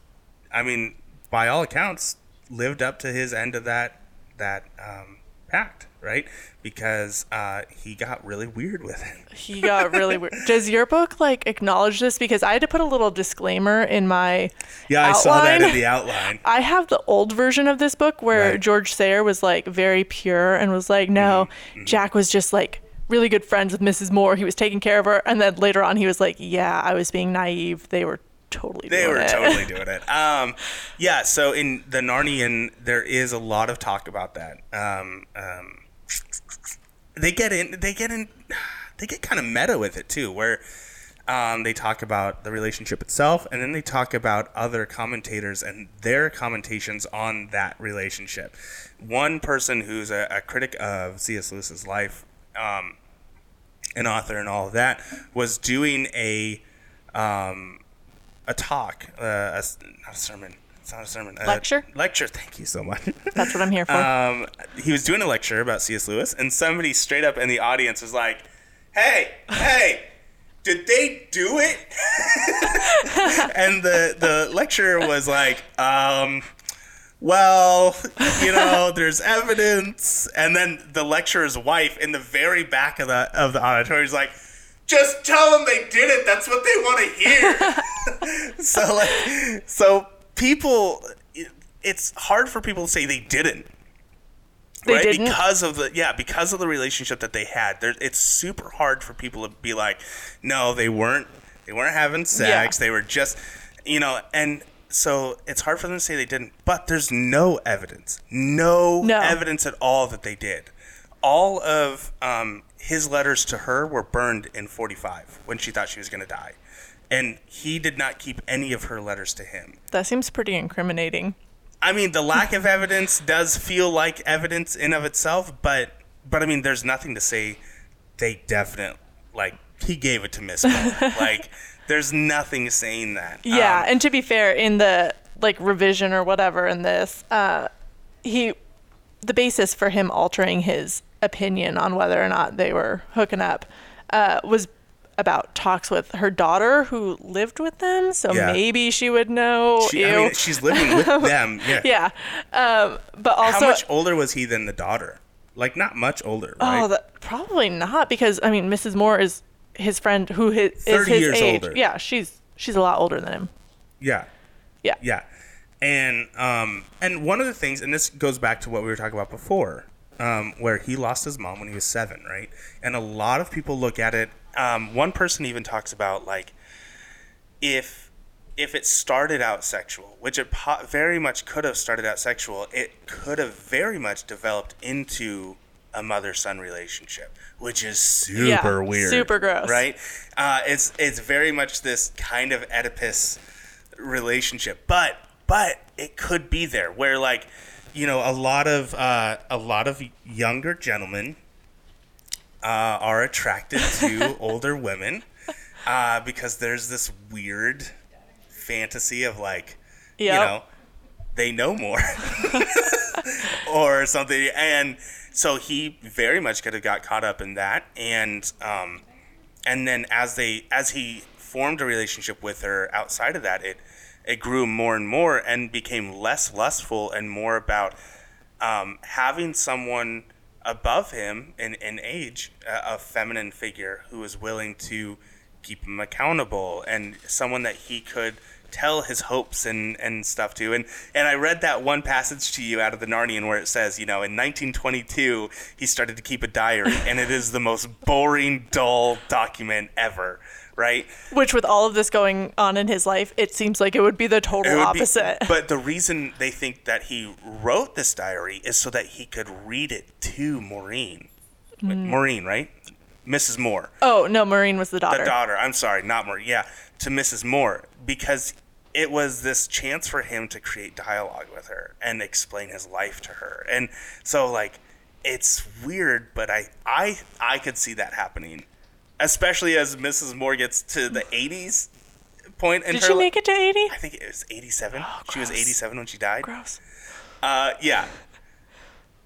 I mean, by all accounts, lived up to his end of that that um, pact, right? Because uh, he got really weird with it. *laughs* He got really weird. Does your book like acknowledge this? Because I had to put a little disclaimer in my. Yeah, I saw that in the outline. *laughs* I have the old version of this book where Right. George Sayer was like very pure and was like, no, Mm-hmm. Jack was just like really good friends with Mrs. Moore. He was taking care of her. And then later on, he was like, yeah, I was being naive. They were totally They were it. totally *laughs* doing it. Um, yeah, so in the Narnian, there is a lot of talk about that. Um, um, they get in, they get in, they get kind of meta with it too, where um, they talk about the relationship itself, and then they talk about other commentators and their commentations on that relationship. One person who's a, a critic of C.S. Lewis's life, um, an author and all of that, was doing a um, a talk, uh, a not a sermon. It's not a sermon. a Lecture? lecture. Thank you so much. That's what I'm here for. um, he was doing a lecture about C.S. Lewis, and somebody straight up in the audience was like, hey, hey, did they do it? *laughs* and the the lecturer was like, um, well, you know, there's evidence. And then the lecturer's wife in the very back of the of the auditorium is like, just tell them they did it. That's what they want to hear. *laughs* *laughs* so like, so people, it- it's hard for people to say they didn't They right? didn't? Because of the yeah, because of the relationship that they had. There, it's super hard for people to be like, no, they weren't. They weren't having sex. Yeah. They were just, you know, and so it's hard for them to say they didn't. But there's no evidence, no, No. evidence at all that they did. All of um, his letters to her were burned in 45 when she thought she was going to die. And he did not keep any of her letters to him. That seems pretty incriminating. I mean, the lack of evidence does feel like evidence in of itself, but but I mean, there's nothing to say they definitely like he gave it to Miss *laughs* like, there's nothing saying that. Yeah, Um, and to be fair, in the like revision or whatever in this, uh, he the basis for him altering his opinion on whether or not they were hooking up uh, was about talks with her daughter who lived with them. So Yeah. maybe she would know. she, I mean, she's living with *laughs* them. Yeah. yeah, um, but also How much older was he than the daughter? Like, not much older, right? Oh, that, probably not because I mean, Mrs. Moore is his friend who his, is 30 his years age. older. Yeah, she's she's a lot older than him. yeah. Yeah. Yeah. And um and one of the things and this goes back to what we were talking about before, um, where he lost his mom when he was seven, right? And a lot of people look at it um, one person even talks about like if if it started out sexual, which it po- very much could have started out sexual, it could have very much developed into a mother-son relationship, which is super Yeah, weird, super gross. right? Uh, it's it's very much this kind of Oedipus relationship, but but it could be there where like you know a lot of uh, a lot of younger gentlemen uh, are attracted to *laughs* older women uh, because there's this weird fantasy of like you know they know more *laughs* or something. And so he very much could have got caught up in that. And um and then as they as he formed a relationship with her outside of that it it grew more and more and became less lustful and more about um, having someone above him in, in age a, a feminine figure who is willing to keep him accountable and someone that he could tell his hopes and, and stuff to. And and I read that one passage to you out of the Narnian where it says you know in 1922 he started to keep a diary and it is the most boring dull document ever right Which, with all of this going on in his life, it seems like it would be the total it would be- opposite. but the reason they think that he wrote this diary is so that he could read it to Maureen. Mm. Maureen, right? Mrs. Moore. oh no, Maureen was the daughter. The daughter. I'm sorry, not Maureen. Yeah, to Mrs. Moore because it was this chance for him to create dialogue with her and explain his life to her. And so like it's weird, but I I I could see that happening. Especially as Mrs. Moore gets to the 80s point in Did her she make it to eighty? I think it was 87. she was 87 when she died. Gross. Uh, yeah.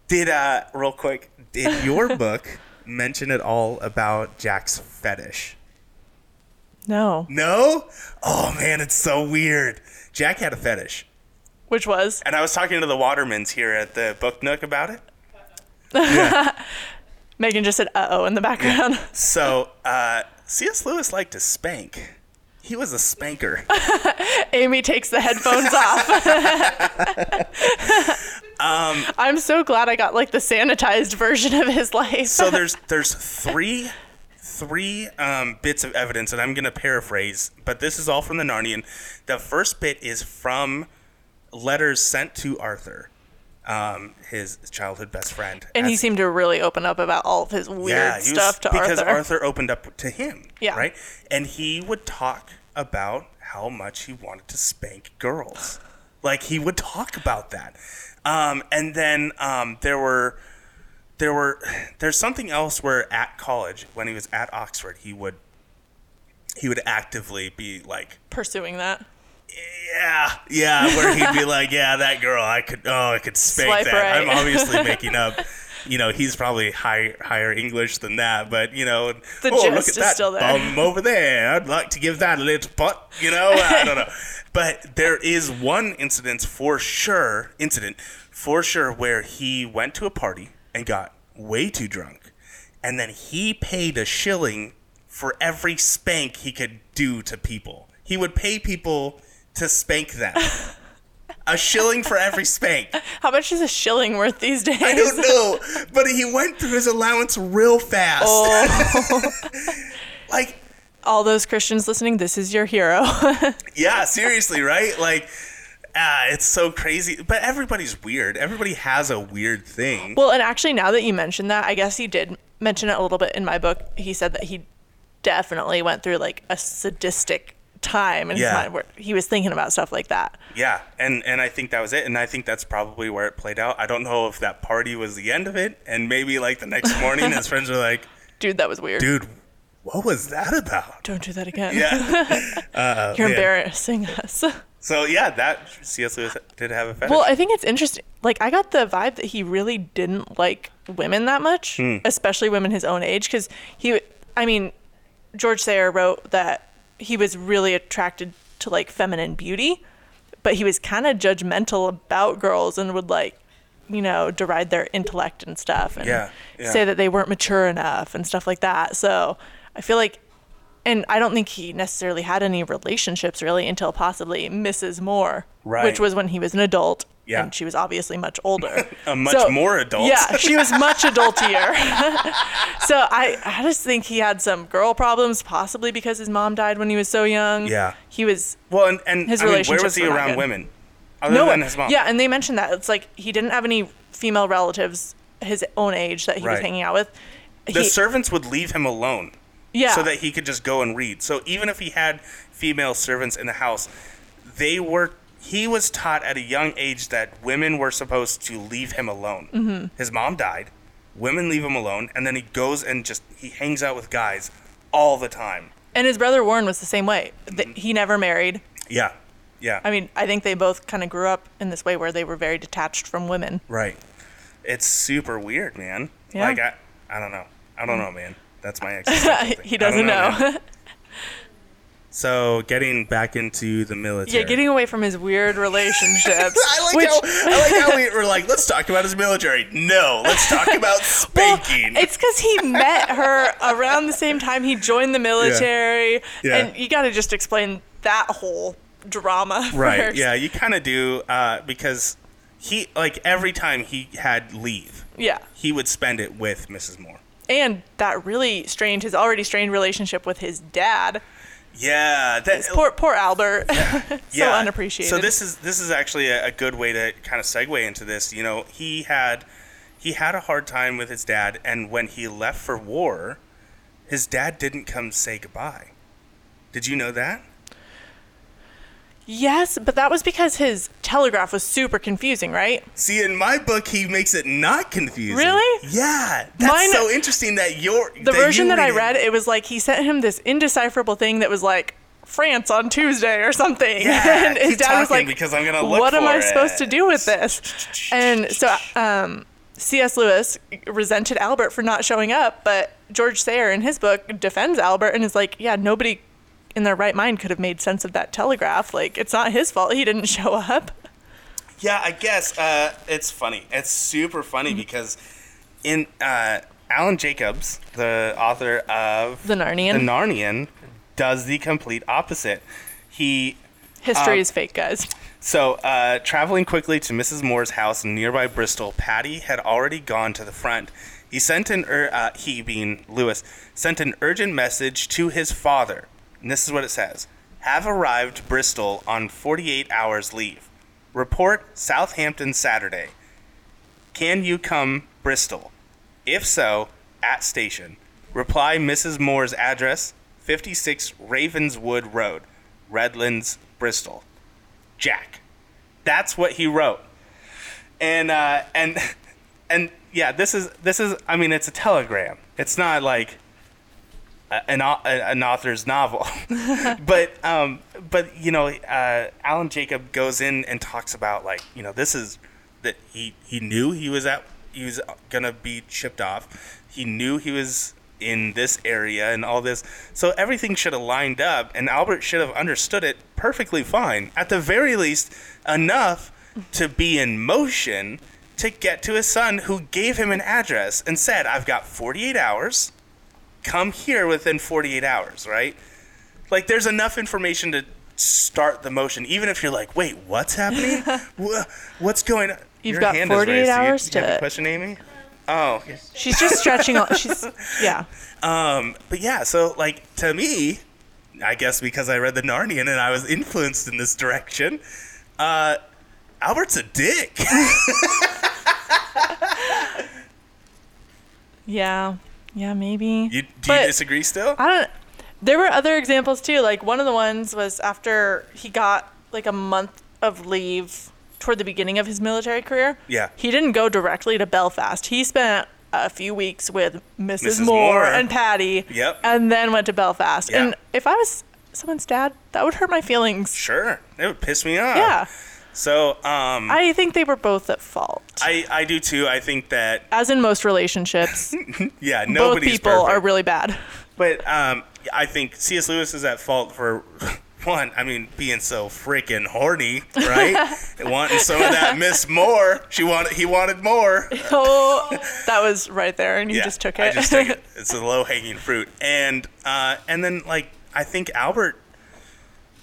Did uh, real quick? Did *laughs* your book mention at all about Jack's fetish? No. No. Oh man, it's so weird. Jack had a fetish, Which was and I was talking to the Watermans here at the Book Nook about it. *laughs* Megan just said "uh oh" in the background. So uh, C.S. Lewis liked to spank. He was a spanker. *laughs* Amy takes the headphones *laughs* off. *laughs* Um, I'm so glad I got like the sanitized version of his life. so there's there's three three um, bits of evidence, and I'm gonna paraphrase, but this is all from the Narnian. The first bit is from letters sent to Arthur, um, his childhood best friend, and he seemed to really open up about all of his weird he was- stuff to Arthur. because Arthur. Arthur opened up to him. Yeah. Right. And he would talk about how much he wanted to spank girls. Like he would talk about that. Um, and then um, there were there were there's something else where at college when he was at Oxford he would he would actively be like Pursuing that. Yeah, yeah, where he'd be like, "Yeah, that girl, I could, oh, I could spank Swipe that." I'm obviously *laughs* making up, you know, he's probably high, higher English than that, but you know, The oh look at is that still there." bum over there. I'd like to give that a little putt. You know, I don't know, *laughs* but there is one incident for sure, incident for sure, where he went to a party and got way too drunk, and then he paid a shilling for every spank he could do to people. He would pay people to spank them. A shilling for every spank. *laughs* How much is a shilling worth these days? I don't know, *laughs* but he went through his allowance real fast. Oh. *laughs* like, All those Christians listening, this is your hero. yeah, seriously, right? Like, ah, it's so crazy. But everybody's weird. Everybody has a weird thing. well, and actually, now that you mentioned that, I guess he did mention it a little bit in my book. He said that he definitely went through like a sadistic time in Yeah. his mind where he was thinking about stuff like that. Yeah, and and I think that was it, and I think that's probably where it played out. I don't know if that party was the end of it, and maybe like the next morning, his *laughs* friends were like, Dude, that was weird. "Dude, what was that about?" Don't do that again. Yeah. *laughs* uh, You're man. embarrassing us. So yeah, that C.S. Lewis did have a fetish. Well, I think it's interesting. Like, I got the vibe that he really didn't like women that much, Hmm. especially women his own age. Because he, I mean, George Sayer wrote that he was really attracted to like feminine beauty, but he was kind of judgmental about girls and would like, you know, deride their intellect and stuff and Yeah, yeah. say that they weren't mature enough and stuff like that. So I feel like and I don't think he necessarily had any relationships really until possibly Mrs. Moore, Right. which was when he was an adult. Yeah. And she was obviously much older. *laughs* A much more adult. Yeah, she was much adultier. *laughs* so I, I just think he had some girl problems, possibly because his mom died when he was so young. Yeah. He was well, and, and his I mean, where was he around women? Other no than one. his mom. Yeah, and they mentioned that it's like he didn't have any female relatives his own age that he was hanging out with. The He- servants would leave him alone. yeah. so that he could just go and read. So even if he had female servants in the house, they were he was taught at a young age that women were supposed to leave him alone. Mm-hmm. His mom died. Women leave him alone, and then he goes and just he hangs out with guys all the time. and his brother Warren was the same way. Mm-hmm. He never married. Yeah, yeah, I mean, I think they both kind of grew up in this way where they were very detached from women. right. It's super weird, man. Yeah. Like I, I don't know. I don't know, man. That's my *laughs* thing. he doesn't know. man. *laughs* So getting back into the military. yeah, getting away from his weird relationships. *laughs* I like which, how I like how we were like, let's talk about his military. No, let's talk *laughs* about well, spanking. it's because he met her around the same time he joined the military, Yeah. and you got to just explain that whole drama. *laughs* right? first. Yeah, you kind of do uh, because he like every time he had leave, Yeah. he would spend it with Mrs. Moore. And that really strained his already strained relationship with his dad. Yeah, that Poor, poor Albert. *laughs* so yeah. unappreciated. So this is this is actually a, a good way to kind of segue into this. You know, he had he had a hard time with his dad, and when he left for war, his dad didn't come say goodbye. Did you know that? Yes, but that was because his telegraph was super confusing, right? See, in my book, he makes it not confusing. Really? Yeah. That's Mine- so interesting that your The version you that I read, it was like he sent him this indecipherable thing that was like France on Tuesday or something. Yeah, *laughs* and his dad was like, because I'm gonna look "What am I supposed to do with this?" And so um, C.S. Lewis resented Albert for not showing up, but George Sayer in his book defends Albert and is like, "Yeah, nobody in their right mind could have made sense of that telegraph. Like, it's not his fault he didn't *laughs* show up." Yeah, I guess uh, it's funny. It's super funny Mm-hmm. because in uh, Alan Jacobs, the author of The Narnian. The Narnian, does the complete opposite. He History Um, is fake, guys. So, uh, traveling quickly to Mrs. Moore's house in nearby Bristol, Paddy had already gone to the front. He sent an ur- uh, he being Lewis sent an urgent message to his father, and this is what it says: "Have arrived Bristol on 48 hours leave. Report Southampton Saturday. Can you come Bristol? If so, at station. Reply Mrs. Moore's address: 56 Ravenswood Road, Redlands, Bristol." Jack. That's what he wrote. And uh, and *laughs* and yeah, this is this is. I mean, it's a telegram. It's not like an an author's novel. *laughs* but um, but you know, uh, Alan Jacob goes in and talks about like you know this is that he he knew he was at he was gonna be shipped off. He knew he was in this area and all this, so everything should have lined up, and Albert should have understood it perfectly fine. At the very least, enough to be in motion to get to his son, who gave him an address and said, "I've got 48 hours. Come here within 48 hours." Right? Like, there's enough information to start the motion, even if you're like, "Wait, what's happening? *laughs* What's going on?" You've Your got 48 raised. Do you- hours you to- question, Amy? Oh, She's just stretching. All, she's *laughs* yeah. um, but yeah, so like to me, I guess because I read the Narnian and I was influenced in this direction, uh, Albert's a dick. *laughs* Yeah. Yeah, maybe. you, do But- you disagree still? I don't. There were other examples too. Like one of the ones was after he got like a month of leave toward the beginning of his military career. Yeah. He didn't go directly to Belfast. He spent a few weeks with Mrs. Mrs. Moore, Moore. and Paddy. Yep. And then went to Belfast. Yeah. And if I was someone's dad, that would hurt my feelings. Sure, it would piss me off. Yeah. So, um, I think they were both at fault. I I do too. I think that As in most relationships, *laughs* yeah, both people perfect. are really bad. But um, I think C.S. Lewis is at fault for *laughs* one. I mean, being so freaking horny, right? *laughs* Wanting some of that Miss Moore. She wanted. He wanted more. Oh, that was right there, and you Yeah, just took I it. just took it. It's a low hanging fruit. And uh, and then like I think Albert.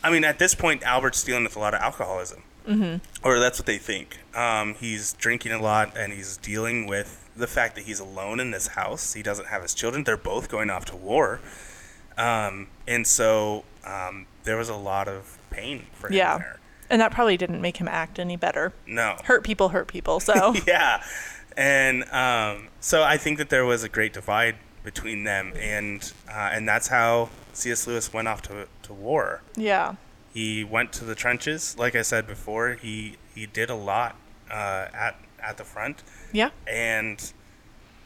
I mean, at this point, Albert's dealing with a lot of alcoholism, mm-hmm. or that's what they think. Um, he's drinking a lot, and he's dealing with the fact that he's alone in this house. He doesn't have his children. They're both going off to war, um, and so um, there was a lot of pain for him yeah. there. And that probably didn't make him act any better. No, Hurt people hurt people. So *laughs* yeah, and um, so I think that there was a great divide between them, and uh, and that's how C.S. Lewis went off to to war. yeah. He went to the trenches, like I said before. He he did a lot uh, at at the front. Yeah. And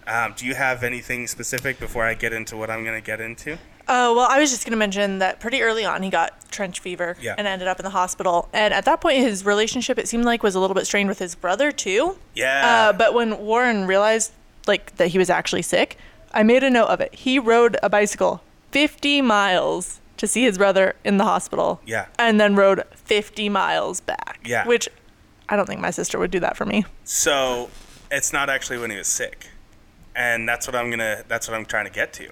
um, do you have anything specific before I get into what I'm going to get into? Uh, well, I was just going to mention that pretty early on he got trench fever Yeah. and ended up in the hospital. And at that point, his relationship, it seemed like, was a little bit strained with his brother, too. Yeah. Uh, but when Warren realized, like, that he was actually sick, I made a note of it. He rode a bicycle 50 miles to see his brother in the hospital. Yeah. And then rode 50 miles back. Yeah. Which I don't think my sister would do that for me. So it's not actually when he was sick, and that's what I'm gonna. That's what I'm trying to get to.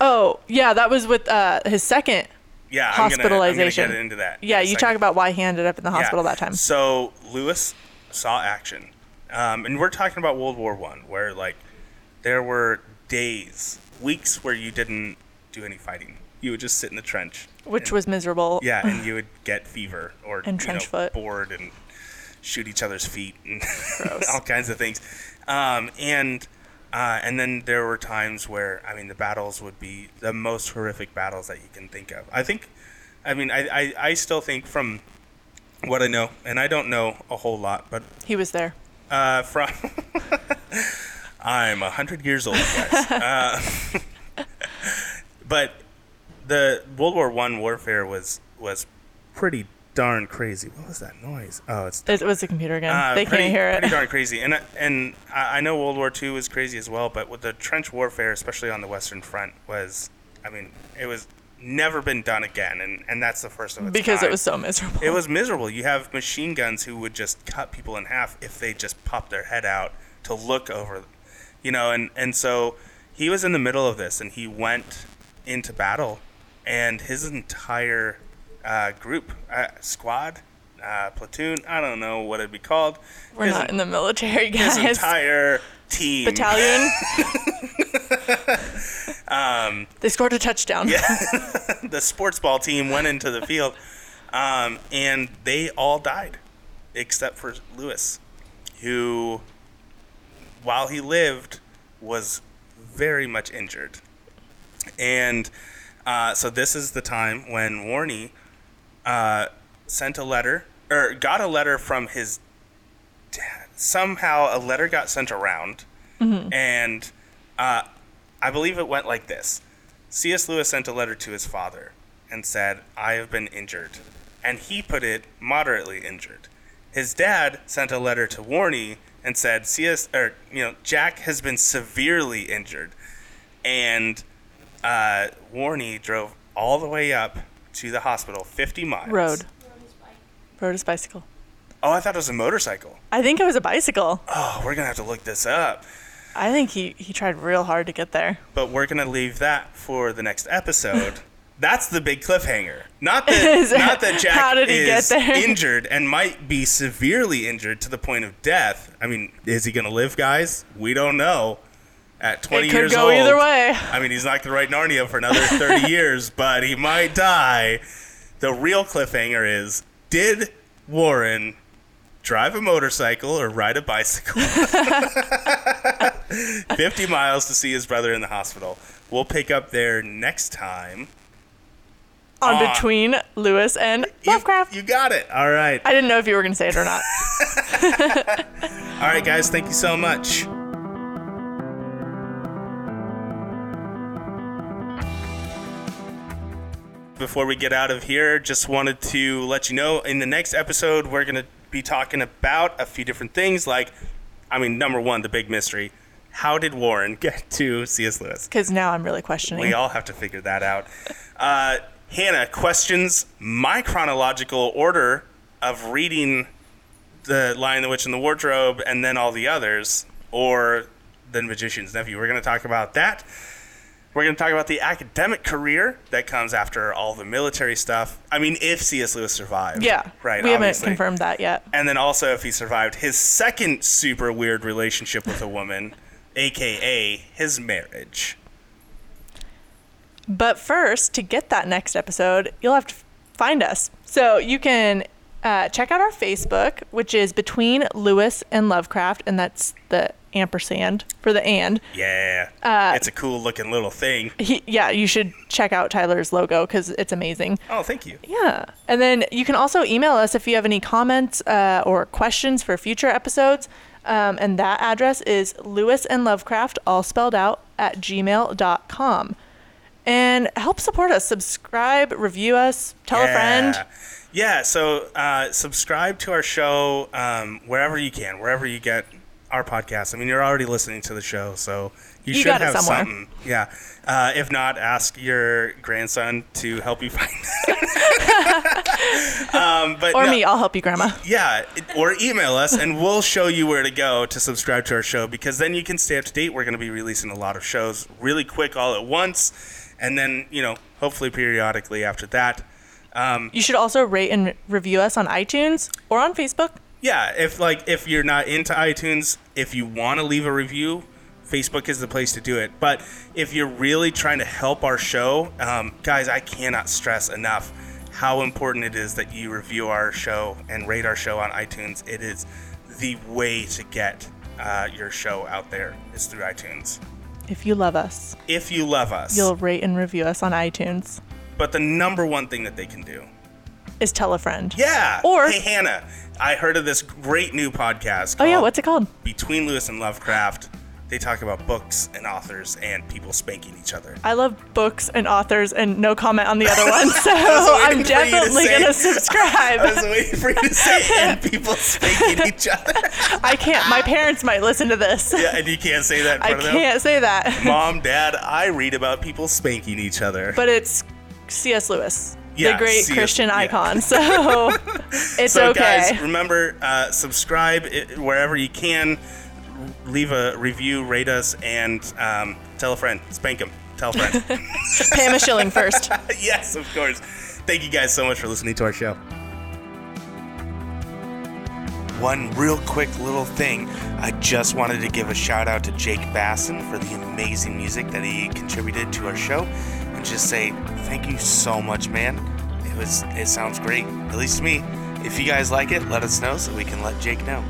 Oh, yeah, that was with uh, his second Yeah, I'm gonna, I'm gonna hospitalization. get into that. Yeah, a you talk about why he ended up in the Yeah. hospital that time. So Lewis saw action, um, and we're talking about World War One, where like there were days, weeks where you didn't do any fighting. You would just sit in the trench. Which and- was miserable. yeah, and *laughs* you would get fever or And you trench know, foot. bored and shoot each other's feet and *laughs* all kinds of things. Um, and uh, and then there were times where I mean the battles would be the most horrific battles that you can think of. I think, I mean I, I, I still think from what I know, and I don't know a whole lot, but He was there. uh, from *laughs* I'm a hundred years old, guys. uh, but the World War One warfare was was pretty darn crazy. What was that noise? Oh, it's It was the computer again. uh, they pretty, can't hear it. Pretty darn crazy, and I- and I know World War II was crazy as well, but with the trench warfare, especially on the Western Front, was I mean it was never been done again, and and that's the first of its because kind. it was so miserable. It was miserable. You have machine guns who would just cut people in half if they just popped their head out to look over, you know. And and so he was in the middle of this, and he went into battle, and his entire uh, group, uh, squad, uh, platoon, I don't know what it'd be called. We're his, not in the military, guys. his entire team. Battalion. *laughs* Um, they scored a touchdown. *laughs* the sports ball team went into the field, um, and they all died, except for Lewis, who, while he lived, was very much injured. And uh, so this is the time when Warney uh, sent a letter, or got a letter from his dad. Somehow a letter got sent around, and uh, I believe it went like this. C.S. Lewis sent a letter to his father and said, I have been injured. And he put it moderately injured. His dad sent a letter to Warney and said, "CS or you know, Jack has been severely injured," and uh, Warney drove all the way up to the hospital, 50 miles. Road. Rode his bike. Rode his bicycle. Oh, I thought it was a motorcycle. I think it was a bicycle. Oh, we're gonna have to look this up. I think he, he tried real hard to get there. But we're gonna leave that for the next episode. *laughs* That's the big cliffhanger. Not *laughs* that not that Jack how did he is *laughs* injured and might be severely injured to the point of death. I mean, is he gonna live, guys? We don't know. At 20 it could years go old, either way. I mean, he's not gonna write Narnia for another 30 *laughs* years, but he might die. The real cliffhanger is: Did Warren drive a motorcycle or ride a bicycle *laughs* 50 miles to see his brother in the hospital. We'll pick up there next time. On between Lewis and You- Lovecraft. You, got it. All right. I didn't know if you were going to say it or not. *laughs* All right, guys. Thank you so much. Before we get out of here, just wanted to let you know in the next episode, we're going to be talking about a few different things. Like, I mean, number one, the big mystery. How did Warren get *laughs* to C.S. Lewis? Because now I'm really questioning. We all have to figure that out. Uh, Hannah questions my chronological order of reading the Lion, the Witch, and the Wardrobe, and then all the others, or the Magician's Nephew. We're going to talk about that. We're going to talk about the academic career that comes after all the military stuff. I mean, if C.S. Lewis survived. yeah. Right. We obviously. haven't confirmed that yet. And then also if he survived his second super weird relationship with a woman, aka his marriage. But first, to get that next episode, you'll have to find us. So you can uh, check out our Facebook, which is Between Lewis and Lovecraft, and that's the ampersand for the and. Yeah. Uh, it's a cool looking little thing. He, yeah, you should check out Tyler's logo because it's amazing. Oh, thank you. Yeah. And then you can also email us if you have any comments uh, or questions for future episodes. Um, and that address is Lewis and Lovecraft, all spelled out, at gmail.com. And help support us. Subscribe, review us, tell a friend. Yeah. Yeah, so uh, subscribe to our show um, wherever you can, wherever you get our podcast. I mean, you're already listening to the show, so you, You should have something. Yeah. Uh, if not, ask your grandson to help you find it. *laughs* um, but Or no- me, I'll help you, Grandma. Yeah, or email us and we'll show you where to go to subscribe to our show because then you can stay up to date. We're going to be releasing a lot of shows really quick all at once and then, you know, hopefully periodically after that. Um, You should also rate and review us on iTunes or on Facebook. yeah, if like if you're not into iTunes, if you want to leave a review, Facebook is the place to do it. But if you're really trying to help our show, um, guys, I cannot stress enough how important it is that you review our show and rate our show on iTunes. It is the way to get uh, your show out there is through iTunes. If you love us, If you love us, you'll rate and review us on iTunes. but the number one thing that they can do Is tell a friend. Yeah. Or- hey Hannah, I heard of this great new podcast. Oh, yeah, what's it called? Between Lewis and Lovecraft. They talk about books and authors and people spanking each other. I love books and authors and no comment on the other one, *laughs* so I'm waiting for to definitely going to subscribe. I was waiting for you to say *laughs* and people spanking each other. *laughs* I can't. My parents might listen to this. Yeah, and you can't say that in I of them. I can't say that. Mom, Dad, I read about people spanking each other. But it's C.S. Lewis, Yeah, the great Christian yeah. icon. So *laughs* it's so, okay. guys, remember, uh, subscribe wherever you can. Leave a review, rate us, and um, tell a friend. Spank him. Tell a friend. *laughs* *laughs* Pay him a shilling first. yes, of course. Thank you guys so much for listening to our show. One real quick little thing. I just wanted to give a shout out to Jake Basson for the amazing music that he contributed to our show just say thank you so much, man. It was it sounds great, at least to me. If you guys like it, let us know so we can let Jake know.